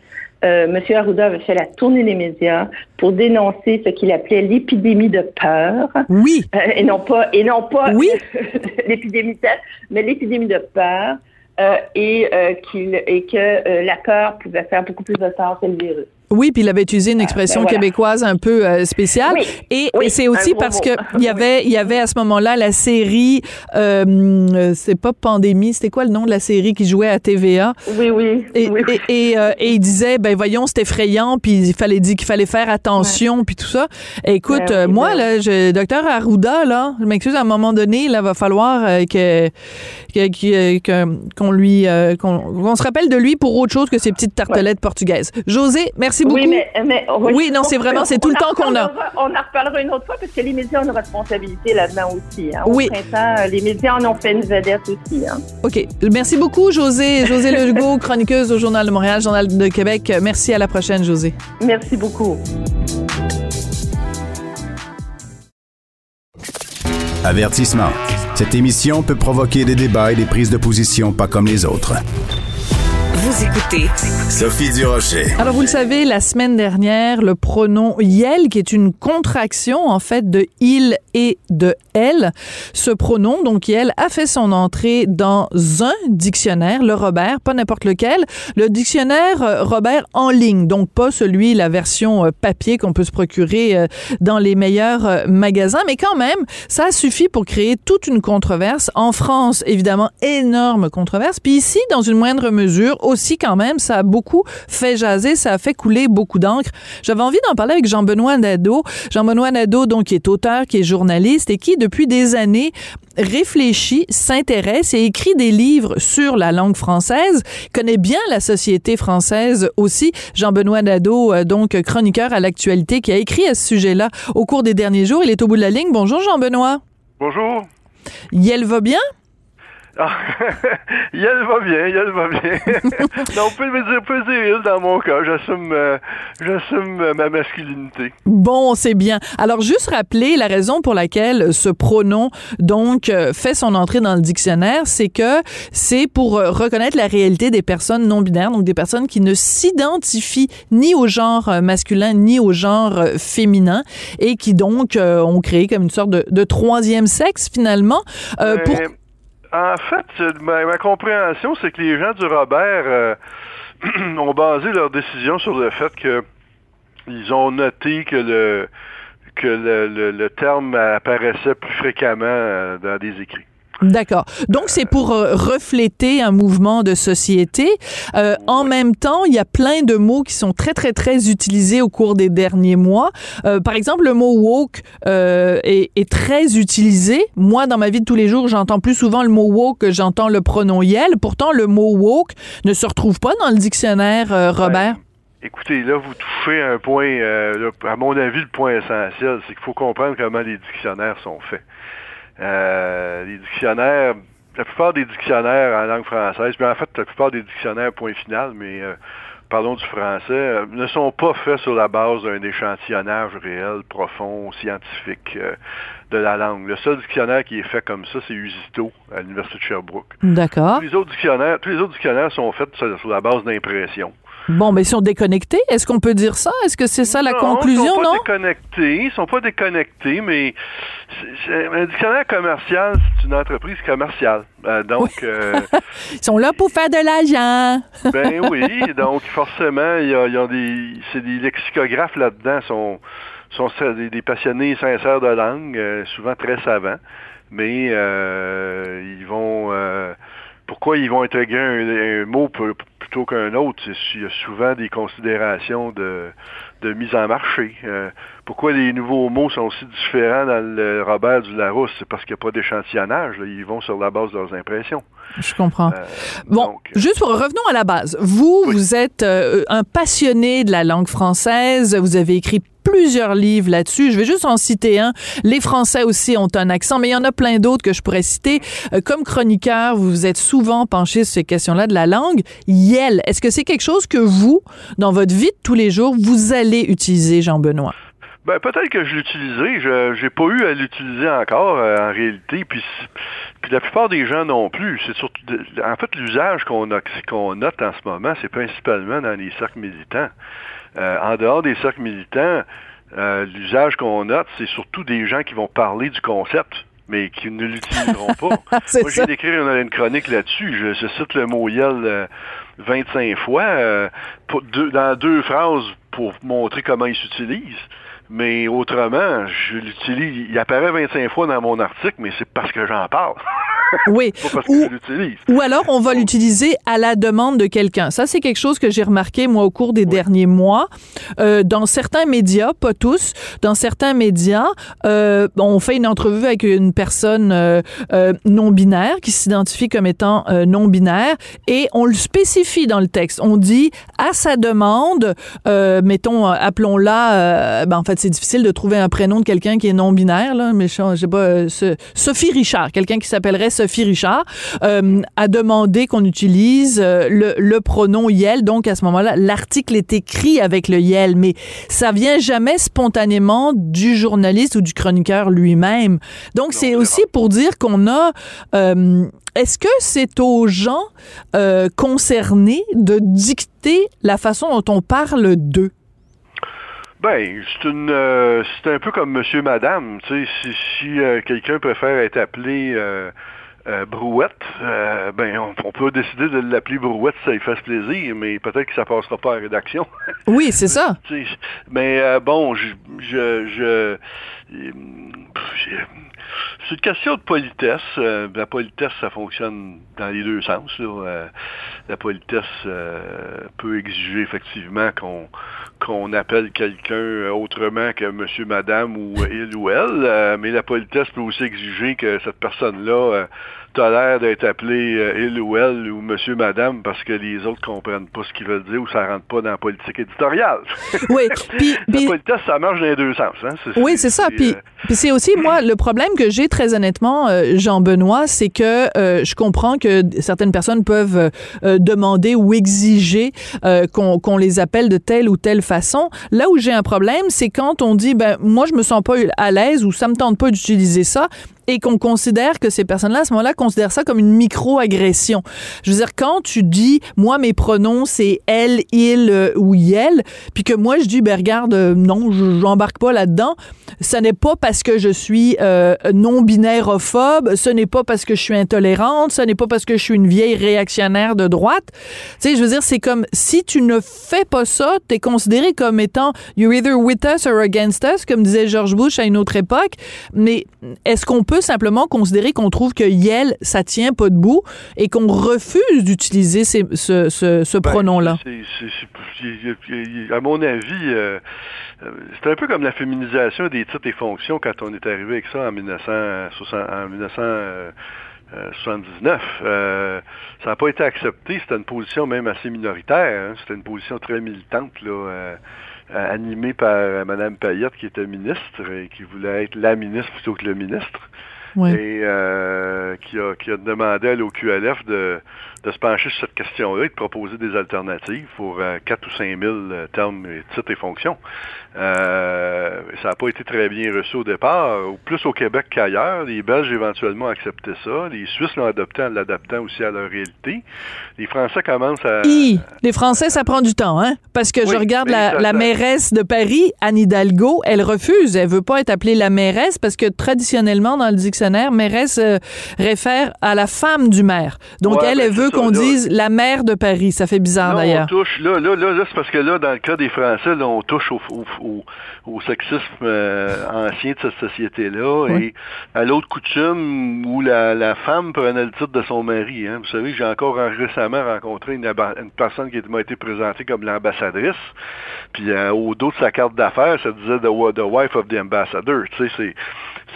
euh, M. Arruda avait fait la tournée des médias pour dénoncer ce qu'il appelait l'épidémie de peur. oui, Euh, et non pas et non pas Oui. l'épidémie de tête, mais l'épidémie de peur euh, et euh, qu'il et que euh, la peur pouvait faire beaucoup plus de tort que le virus. Oui, puis il avait utilisé une expression ben voilà. québécoise un peu euh, spéciale. Oui, Et, oui, et c'est aussi parce mot. que il y avait, il y avait à ce moment-là la série, euh, euh, c'est pas Pandémie, c'était quoi le nom de la série qui jouait à TVA? Oui, oui. Et, oui, oui. et, et, euh, et il disait, ben voyons, c'est effrayant, puis il fallait dire qu'il fallait faire attention, puis tout ça. Écoute, Ben euh, moi, ben là, je, docteur Arruda, là, je m'excuse, à un moment donné, là, va falloir euh, que qu'on lui, euh, qu'on se rappelle de lui pour autre chose que ces petites tartelettes portugaises. José, merci beaucoup. Oui, mais, mais Oui, non, c'est vraiment- c'est tout le temps qu'on a. On en reparlera une autre fois parce que les médias ont une responsabilité là-dedans aussi. Hein. Au Oui. printemps, les médias en ont fait une vedette aussi. Hein. OK. Merci beaucoup, José. José Legault, chroniqueuse au Journal de Montréal, Journal de Québec. Merci. À la prochaine, José. Merci beaucoup. Avertissement. Cette émission peut provoquer des débats et des prises de position pas comme les autres. Vous écoutez Sophie Durocher. Alors, vous le savez, la semaine dernière, le pronom yel, qui est une contraction, en fait, de il et de elle. Ce pronom, donc yel, a fait son entrée dans un dictionnaire, le Robert, pas n'importe lequel. Le dictionnaire euh, Robert en ligne, donc pas celui, la version euh, papier qu'on peut se procurer euh, dans les meilleurs magasins, mais quand même, ça a suffi pour créer toute une controverse. En France, évidemment, énorme controverse. Puis ici, dans une moindre mesure, aussi quand même, ça a beaucoup fait jaser, ça a fait couler beaucoup d'encre. J'avais envie d'en parler avec Jean-Benoît Nadeau. Jean-Benoît Nadeau, donc, qui est auteur, qui est journaliste et qui, depuis des années, réfléchit, s'intéresse et écrit des livres sur la langue française, connaît bien la société française aussi. Jean-Benoît Nadeau, euh, donc chroniqueur à l'actualité, qui a écrit à ce sujet-là au cours des derniers jours. Il est au bout de la ligne. Bonjour Jean-Benoît. Bonjour. Yel va bien? Ah, elle va bien, elle va bien. non, on peut me dire dans mon cas. J'assume, euh, j'assume euh, ma masculinité. Bon, c'est bien. Alors, juste rappeler la raison pour laquelle ce pronom, donc, euh, fait son entrée dans le dictionnaire, c'est que c'est pour reconnaître la réalité des personnes non binaires, donc des personnes qui ne s'identifient ni au genre masculin ni au genre féminin et qui, donc, euh, ont créé comme une sorte de, de troisième sexe, finalement. Euh, pour... En fait, ma, compréhension, c'est que les gens du Robert euh, ont basé leur décision sur le fait que ils ont noté que le que le terme apparaissait plus fréquemment euh, dans des écrits. D'accord. Donc, c'est pour euh, refléter un mouvement de société. Euh, En même temps, il y a plein de mots qui sont très, très, très utilisés au cours des derniers mois. Euh, par exemple, le mot woke euh, est, est très utilisé. Moi, dans ma vie de tous les jours, j'entends plus souvent le mot woke que j'entends le pronom yel. Pourtant, le mot woke ne se retrouve pas dans le dictionnaire, Robert. Écoutez, là, vous touchez un point, euh, là, à mon avis, le point essentiel, c'est qu'il faut comprendre comment les dictionnaires sont faits. Euh, les dictionnaires, la plupart des dictionnaires en langue française, mais en fait, la plupart des dictionnaires, point final, mais euh, parlons du français, euh, ne sont pas faits sur la base d'un échantillonnage réel, profond, scientifique euh, de la langue. Le seul dictionnaire qui est fait comme ça, c'est Usito, à l'Université de Sherbrooke. D'accord. Tous les autres dictionnaires, tous les autres dictionnaires sont faits sur, sur la base d'impression. Bon, mais ils sont déconnectés. Est-ce qu'on peut dire ça? Est-ce que c'est ça la Non, conclusion, ils sont pas non? déconnectés, ils sont pas déconnectés, mais un dictionnaire commercial, c'est une entreprise commerciale. Euh, donc, euh, Ils sont là pour faire de l'argent. ben oui, donc forcément, il y a, il y a des, c'est des lexicographes là-dedans, sont, sont des, des passionnés sincères de langue, euh, souvent très savants, mais ils vont, pourquoi ils vont intégrer un, mot plutôt qu'un autre Il y a souvent des considérations de, de mise en marché. Euh, pourquoi les nouveaux mots sont aussi différents dans le Robert du Larousse C'est parce qu'il n'y a pas d'échantillonnage. Ils vont sur la base de leurs impressions. Je comprends. Euh, Bon, donc, juste pour revenons à la base. Vous, Oui. vous êtes euh, un passionné de la langue française. Vous avez écrit plusieurs livres là-dessus. Je vais juste en citer un. Les Français aussi ont un accent, mais il y en a plein d'autres que je pourrais citer. Euh, comme chroniqueur, vous vous êtes souvent penché sur ces questions-là de la langue. Yel, est-ce que c'est quelque chose que vous, dans votre vie de tous les jours, vous allez utiliser, Jean-Benoît? Ben, peut-être que je l'ai utilisé. Je n'ai pas eu à l'utiliser encore euh, en réalité. Puis, puis la plupart des gens non plus. C'est surtout, de- en fait, l'usage qu'on qu'on note en ce moment, c'est principalement dans les cercles militants. Euh, en dehors des cercles militants, euh, l'usage qu'on note, c'est surtout des gens qui vont parler du concept mais qui ne l'utiliseront pas. Moi, viens d'écrire une, une chronique là-dessus. Je, je cite le mot Yel euh, 25 fois euh, pour deux- dans deux phrases pour montrer comment il s'utilise. Mais autrement, je l'utilise. Il apparaît 25 fois dans mon article, mais c'est parce que j'en parle. Oui. pas parce que Ou- je l'utilise. Ou alors, on va l'utiliser à la demande de quelqu'un. Ça, c'est quelque chose que j'ai remarqué, moi, au cours des derniers mois. Euh, dans certains médias, pas tous, dans certains médias, euh, on fait une entrevue avec une personne euh, non-binaire qui s'identifie comme étant non-binaire et on le spécifie dans le texte. On dit à sa demande, mettons, appelons-la, ben, en fait, c'est difficile de trouver un prénom de quelqu'un qui est non-binaire, là, mais je sais pas, Sophie Richard, quelqu'un qui s'appellerait Sophie Richard, euh, a demandé qu'on utilise euh, le, le pronom Yel. Donc, à ce moment-là, l'article est écrit avec le Yel, mais ça vient jamais spontanément du journaliste ou du chroniqueur lui-même. Donc, c'est aussi pour dire qu'on a... euh, est-ce que c'est aux gens euh, concernés de dicter la façon dont on parle d'eux? Ben, c'est une, euh, c'est un peu comme Monsieur, Madame. Tu sais, si, si euh, quelqu'un préfère être appelé euh, Brouette, euh, ben, on, on peut décider de l'appeler Brouette si ça lui fasse plaisir, mais peut-être que ça passera pas à la rédaction. Oui, c'est ça. Mais euh, bon, je, je, c'est une question de politesse. Euh, la politesse, ça fonctionne dans les deux sens. là. La politesse peut exiger effectivement qu'on qu'on appelle quelqu'un autrement que monsieur, madame ou il ou elle, mais la politesse peut aussi exiger que cette personne-là tolère d'être appelé euh, il ou elle ou monsieur, madame parce que les autres comprennent pas ce qu'ils veulent dire ou ça rentre pas dans la politique éditoriale. Oui, puis- la politesse, ça marche dans les deux sens. Hein? Oui, c'est ça. Puis, euh, puis c'est aussi, moi, le problème que j'ai très honnêtement, euh, Jean-Benoît, c'est que je comprends que certaines personnes peuvent demander ou exiger qu'on qu'on les appelle de telle ou telle façon. Là où j'ai un problème, c'est quand on dit, ben moi, je me sens pas à l'aise ou ça me tente pas d'utiliser ça et qu'on considère que ces personnes-là, à ce moment-là, considèrent ça comme une micro-agression. Je veux dire, quand tu dis, moi, mes pronoms, c'est elle, il euh, ou yel, puis que moi, je dis, ben regarde, euh, non, je- j'embarque pas là-dedans, ce n'est pas parce que je suis euh, non-binairophobe, ce n'est pas parce que je suis intolérante, ce n'est pas parce que je suis une vieille réactionnaire de droite. Tu sais, je veux dire, c'est comme, si tu ne fais pas ça, t'es considéré comme étant you're either with us or against us, comme disait George Bush à une autre époque. Mais est-ce qu'on peut simplement considérer qu'on trouve que Yel, ça tient pas debout et qu'on refuse d'utiliser ce, ce, ce Ben, pronom-là? À mon avis, euh, euh, c'est un peu comme la féminisation des titres et fonctions quand on est arrivé avec ça en 1960 en 1979. Euh, ça n'a pas été accepté. C'était une position même assez minoritaire. hein. C'était une position très militante, là, euh, animée par Mme Payette, qui était ministre et qui voulait être la ministre plutôt que le ministre Oui. et euh, qui, a, qui a demandé à l'OQLF de, de se pencher sur cette question-là et de proposer des alternatives pour euh, 4 ou 5 000 euh, termes, titres et fonctions. Euh, ça n'a pas été très bien reçu au départ, plus au Québec qu'ailleurs. Les Belges éventuellement accepté ça. Les Suisses l'ont adopté en l'adaptant aussi à leur réalité. Les Français commencent à... Hi, les Français, ça prend du temps, hein? Parce que je regarde la, ça- la ça- mairesse de Paris, Anne Hidalgo, elle refuse. Elle veut pas être appelée la mairesse parce que traditionnellement, dans le dictionnaire, mairesse euh, réfère à la femme du maire. Donc, Ouais, elle, ben, elle veut qu'on dise la maire de Paris. Ça fait bizarre, d'ailleurs. touche, là, là, là, là, c'est parce que là, dans le cas des Français, là, on touche au, au, au, au sexisme euh, ancien de cette société-là Oui. et à l'autre coutume où la, la femme prenait le titre de son mari. Hein. Vous savez, j'ai encore récemment rencontré une, personne qui m'a été présentée comme l'ambassadrice, puis euh, au dos de sa carte d'affaires, ça disait the, the wife of the ambassador. Tu sais, c'est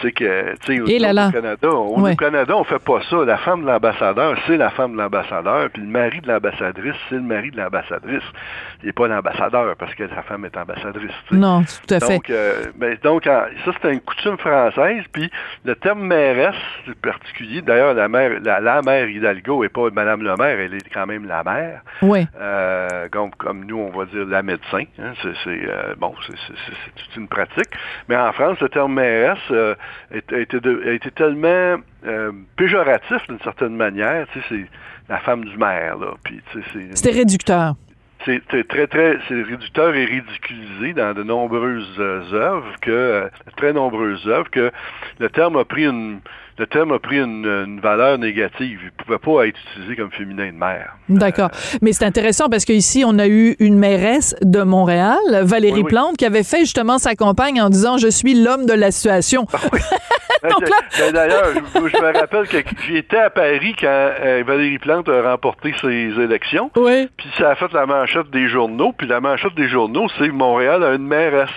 c'est que, tu sais, au, là. au Canada, au Ouais. Canada, on fait pas ça. La femme de l'ambassadeur, c'est la femme de l'ambassadeur, puis le mari de l'ambassadrice, c'est le mari de l'ambassadrice. Il n'est pas l'ambassadeur parce que sa femme est ambassadrice. Non, tout à fait. Donc, euh, ben, donc ça, c'est une coutume française. Puis le terme mairesse, c'est particulier. D'ailleurs, la mère, la, la mère Hidalgo n'est pas Madame le maire, elle est quand même la mère. Oui. Euh, comme, comme nous, on va dire la médecin. hein. c'est, c'est, euh, bon, c'est, c'est- une pratique. Mais en France, le terme mairesse euh, été de- été tellement euh, péjoratif d'une certaine manière. Tu sais, c'est la femme du maire. Là. Puis, tu sais, c'est, C'était réducteur. c'est très, très, réducteur et ridiculisé dans de nombreuses euh, œuvres, que, euh, très nombreuses œuvres, que le terme a pris une, le terme a pris une, une valeur négative. Il ne pouvait pas être utilisé comme féminin de mère. D'accord. Mais c'est intéressant parce qu'ici, on a eu une mairesse de Montréal, Valérie Oui, oui. Plante, qui avait fait justement sa campagne en disant Je suis l'homme de la situation. Ben, c'est- ben, D'ailleurs, je, je me rappelle que j'étais à Paris quand euh, Valérie Plante a remporté ses élections. Oui. Puis ça a fait la manchette des journaux. Puis la manchette des journaux, c'est Montréal a une mairesse.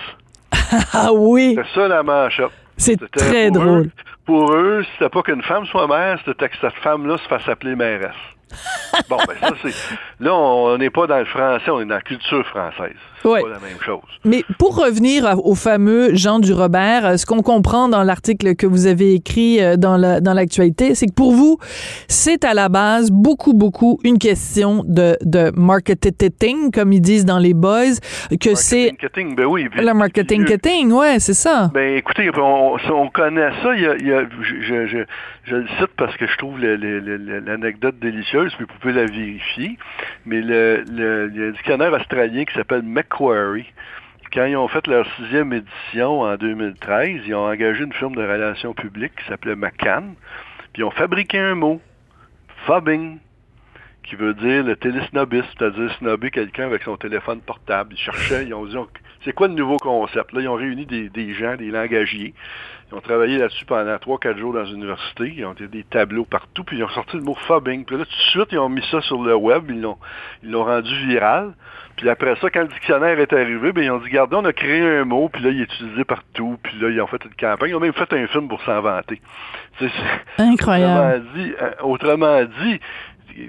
Ah oui. C'est ça la manchette. C'est très pour drôle. eux- pour eux, c'était pas qu'une femme soit mère, c'était que cette femme-là se fasse appeler mairesse. bon, ben ça, c'est... Là, on n'est pas dans le français, on est dans la culture française. Ouais. pas la même chose. Mais pour revenir au fameux Jean du Robert, euh, ce qu'on comprend dans l'article que vous avez écrit euh, dans la- dans l'actualité, c'est que pour vous, c'est à la base beaucoup, beaucoup une question de, de marketing, comme ils disent dans les boys, que c'est Marketing, ben oui. le marketing marketing, ouais, c'est ça. Ben écoutez, on, connaît ça. Il y a, il y a- je, je, je, je le cite parce que je trouve l'anecdote délicieuse, mais vous pouvez la vérifier. Mais le, le, il y a un dictionnaire australien qui s'appelle Macquarie. Quand ils ont fait leur sixième édition en 2013, ils ont engagé une firme de relations publiques qui s'appelait McCann. Puis ils ont fabriqué un mot, fobbing, qui veut dire le télésnobisme, c'est-à-dire snobber quelqu'un avec son téléphone portable. Ils cherchaient, ils ont dit, c'est quoi le nouveau concept? Là, ils ont réuni des, gens, des langagiers. Ils ont travaillé là-dessus pendant 3-4 jours dans une université. Ils ont fait des tableaux partout, puis ils ont sorti le mot fobbing. Puis là, tout de suite, ils ont mis ça sur le web, ils l'ont rendu viral. Puis après ça, quand le dictionnaire est arrivé, ben, ils ont dit, regardez, on a créé un mot, puis là, il est utilisé partout. Puis là, ils ont fait une campagne. Ils ont même fait un film pour s'en vanter. C'est- Incroyable. Autrement dit, euh, autrement dit,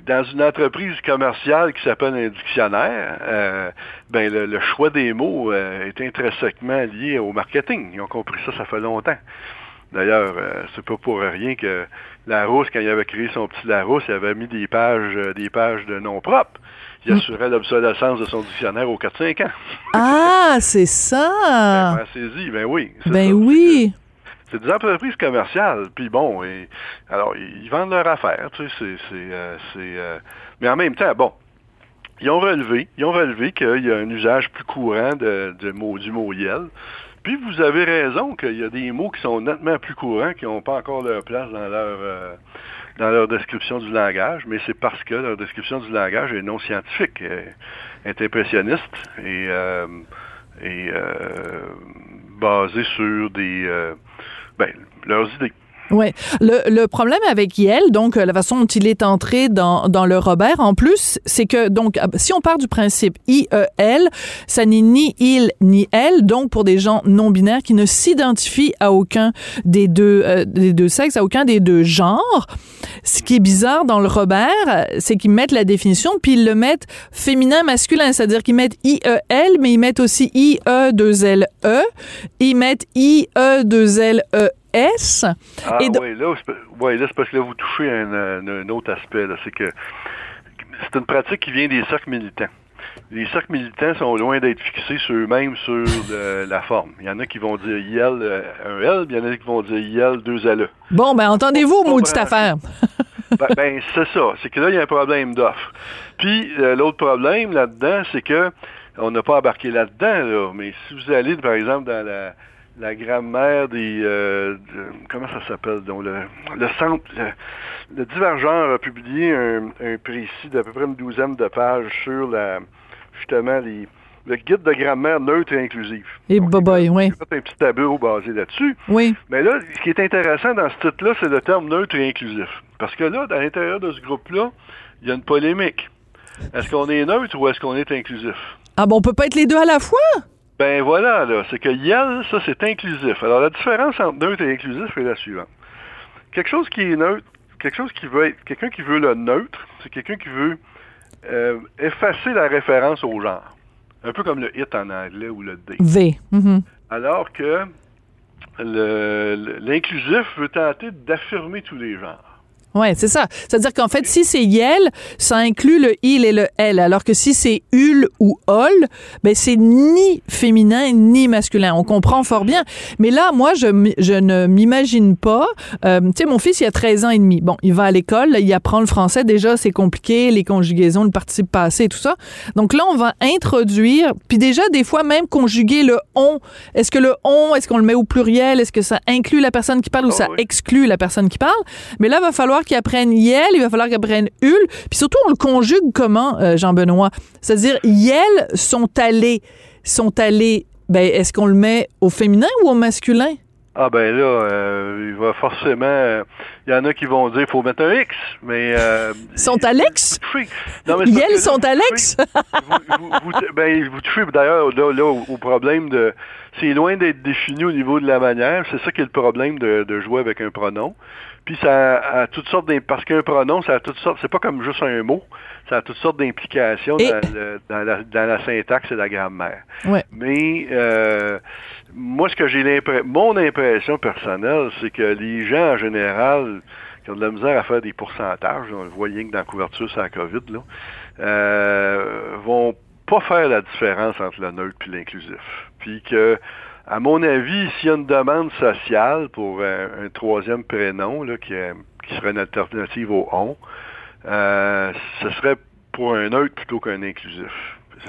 dans une entreprise commerciale qui s'appelle un dictionnaire, euh, ben le, le choix des mots euh, est intrinsèquement lié au marketing. Ils ont compris ça, ça fait longtemps. D'ailleurs, euh, c'est pas pour rien que Larousse, quand il avait créé son petit Larousse, il avait mis des pages, euh, des pages de noms propres. Il assurait l'obsolescence de son dictionnaire aux 4-5 ans. Ah, c'est ça. Ben, pensez-y, ben oui. c'est Ben ça. oui. C'est des entreprises commerciales, puis bon, et, alors ils vendent leur affaire, tu sais, c'est, c'est, euh, c'est, euh, mais en même temps, bon, ils ont relevé, ils ont relevé qu'il y a un usage plus courant de, de mot, du mot yel. Puis vous avez raison qu'il y a des mots qui sont nettement plus courants, qui n'ont pas encore leur place dans leur euh, dans leur description du langage, mais c'est parce que leur description du langage est non scientifique, est impressionniste et, euh, et euh, basée sur des euh, ben, leurs idées. Ouais. Le, le problème avec Yel, donc euh, la façon dont il est entré dans, dans le Robert, en plus, c'est que donc ah, si on part du principe I-E-L, ça n'est ni il ni elle, donc pour des gens non binaires qui ne s'identifient à aucun des deux euh, des deux sexes, à aucun des deux genres. Ce qui est bizarre dans le Robert, c'est qu'ils mettent la définition puis ils le mettent féminin masculin, c'est-à-dire qu'ils mettent I-E-L, mais ils mettent aussi I-E-2-L-E, ils mettent I-E-2-L-E. S. Ah Et oui, là, ouais, là, c'est parce que là, vous touchez un, un- un autre aspect. Là, c'est que c'est une pratique qui vient des cercles militants. Les cercles militants sont loin d'être fixés sur eux-mêmes sur le- la forme. Il y en a qui vont dire IL euh, un L, puis il y en a qui vont dire IL deux L. Bon, ben entendez-vous, maudite affaire. Ben, ben, c'est ça. C'est que là, il y a un problème d'offre. Puis euh, l'autre problème là-dedans, c'est que on n'a pas embarqué là-dedans, là, mais si vous allez, par exemple, dans la, la grammaire des euh, de- comment ça s'appelle donc le, le centre le, le Divergent a publié un, un précis d'à peu près une douzaine de pages sur la justement les le guide de grammaire neutre et inclusive. Et boboy, oui. J'ai fait un petit tableau basé là-dessus. Oui. Mais là, ce qui est intéressant dans ce titre-là, c'est le terme neutre et inclusif. Parce que là, à l'intérieur de ce groupe-là, il y a une polémique. Est-ce qu'on est neutre ou est-ce qu'on est inclusif? Ah bon, on peut pas être les deux à la fois? Ben voilà, là, c'est que YEL, ça, c'est inclusif. Alors, la différence entre neutre et inclusif est la suivante. Quelque chose qui est neutre, quelque chose qui veut être, quelqu'un qui veut le neutre, c'est quelqu'un qui veut euh, effacer la référence au genre. Un peu comme le it en anglais ou le D. V. Mhm. Alors que le- l'inclusif veut tenter d'affirmer tous les genres. Ouais, c'est ça. C'est-à-dire qu'en fait, si c'est yel, ça inclut le il et le elle, alors que si c'est ul ou ol, ben c'est ni féminin ni masculin. On comprend fort bien. Mais là, moi, je, je ne m'imagine pas. euh, tu sais, mon fils, il a 13 ans et demi. Bon, il va à l'école, il apprend le français. Déjà, c'est compliqué, les conjugaisons, le participe passé et tout ça. Donc là, on va introduire, puis déjà, des fois, même conjuguer le on. Est-ce que le on, est-ce qu'on le met au pluriel? Est-ce que ça inclut la personne qui parle ou Oh, ça oui. exclut la personne qui parle? Mais là, va falloir qu'ils apprennent yel, il va falloir qu'ils apprennent ul. Puis surtout, on le conjugue comment, euh, Jean-Benoît? C'est-à-dire, yel sont allés, sont allés, ben, est-ce qu'on le met au féminin ou au masculin? Ah ben là, euh, il va forcément. euh, Il y en a qui vont dire faut mettre un X, mais. Euh, sont à l'ex? vous touchez- Non, mais c'est parce que Ils là, sont vous à touchez- l'ex? vous, vous- vous- ben, vous touchez d'ailleurs là, là, au, au problème de. C'est loin d'être défini au niveau de la manière. C'est ça qui est le problème de, de jouer avec un pronom. Puis ça a, a toutes sortes d'im- parce qu'un pronom, ça a toutes sortes. C'est pas comme juste un mot. Ça a toutes sortes d'implications Et- dans, dans la, dans la syntaxe et la grammaire. Ouais. Mais euh, moi, ce que j'ai l'impression, mon impression personnelle, c'est que les gens en général qui ont de la misère à faire des pourcentages, on le voit rien que dans la couverture sur la COVID, là, euh, vont pas faire la différence entre le neutre et l'inclusif. Puis que, à mon avis, s'il y a une demande sociale pour un, un troisième prénom là, qui, est- qui serait une alternative au on, euh, ce serait pour un neutre plutôt qu'un inclusif.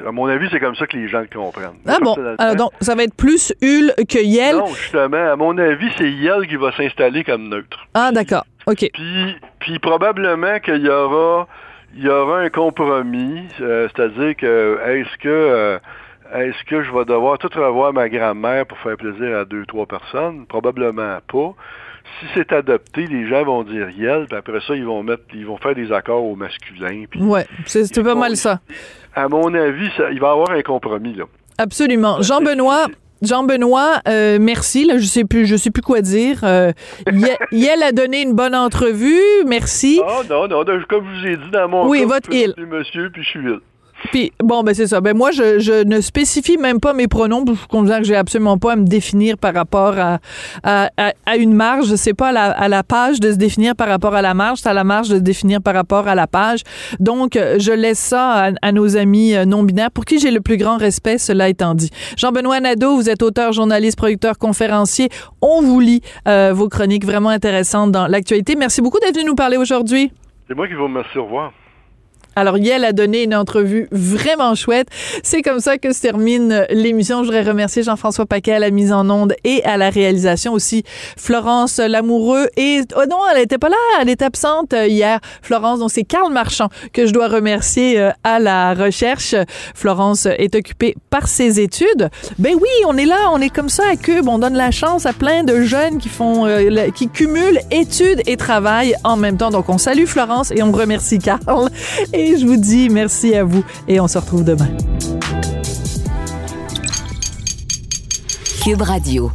À mon avis, c'est comme ça que les gens le comprennent. Ah bon? Alors, donc, ça va être plus Hul que Yel. non, justement, à mon avis, c'est Yel qui va s'installer comme neutre. Ah, d'accord. OK. Puis, puis probablement qu'il y aura, il y aura un compromis, euh, c'est-à-dire que est-ce que euh, est-ce que je vais devoir tout revoir ma grand-mère pour faire plaisir à deux, trois personnes? Probablement pas. Si c'est adopté, les gens vont dire Yel, puis après ça, ils vont mettre, ils vont faire des accords au masculin. Ouais, c'est pas mal ça. à mon avis, ça- il va y avoir un compromis là. Absolument. Jean-Benoît. Jean-Benoît, euh, merci. Là, je sais plus, je sais plus quoi dire. Euh, Ye- Yel a donné une bonne entrevue. Merci. Ah non, non, comme je vous ai dit dans mon Oui, cas, votre m'appeler monsieur, puis je suis il. Puis bon, ben c'est ça. Ben moi, je, je ne spécifie même pas mes pronoms. Je considère que j'ai absolument pas à me définir par rapport à, à, à- une marge. C'est pas à la, à la page de se définir par rapport à la marge, c'est à la marge de se définir par rapport à la page. Donc, je laisse ça à, à nos amis euh, non-binaires, pour qui j'ai le plus grand respect, cela étant dit. Jean-Benoît Nadeau, vous êtes auteur, journaliste, producteur, conférencier. On vous lit euh, vos chroniques vraiment intéressantes dans l'actualité. Merci beaucoup d'être venu nous parler aujourd'hui. C'est moi qui vous remercie. Au revoir. Alors, Yel a donné une entrevue vraiment chouette. C'est comme ça que se termine l'émission. Je voudrais remercier Jean-François Paquet à la mise en onde et à la réalisation aussi. Florence Lamoureux et... Oh non, elle était pas là, elle est absente hier. Florence, donc c'est Karl Marchand que je dois remercier euh, à la recherche. Florence est occupée par ses études. Ben oui, on est là, on est comme ça à Cube. On donne la chance à plein de jeunes qui font, euh, qui cumulent études et travail en même temps. Donc, on salue Florence et on remercie Karl. Je vous dis merci à vous et on se retrouve demain. Cube Radio.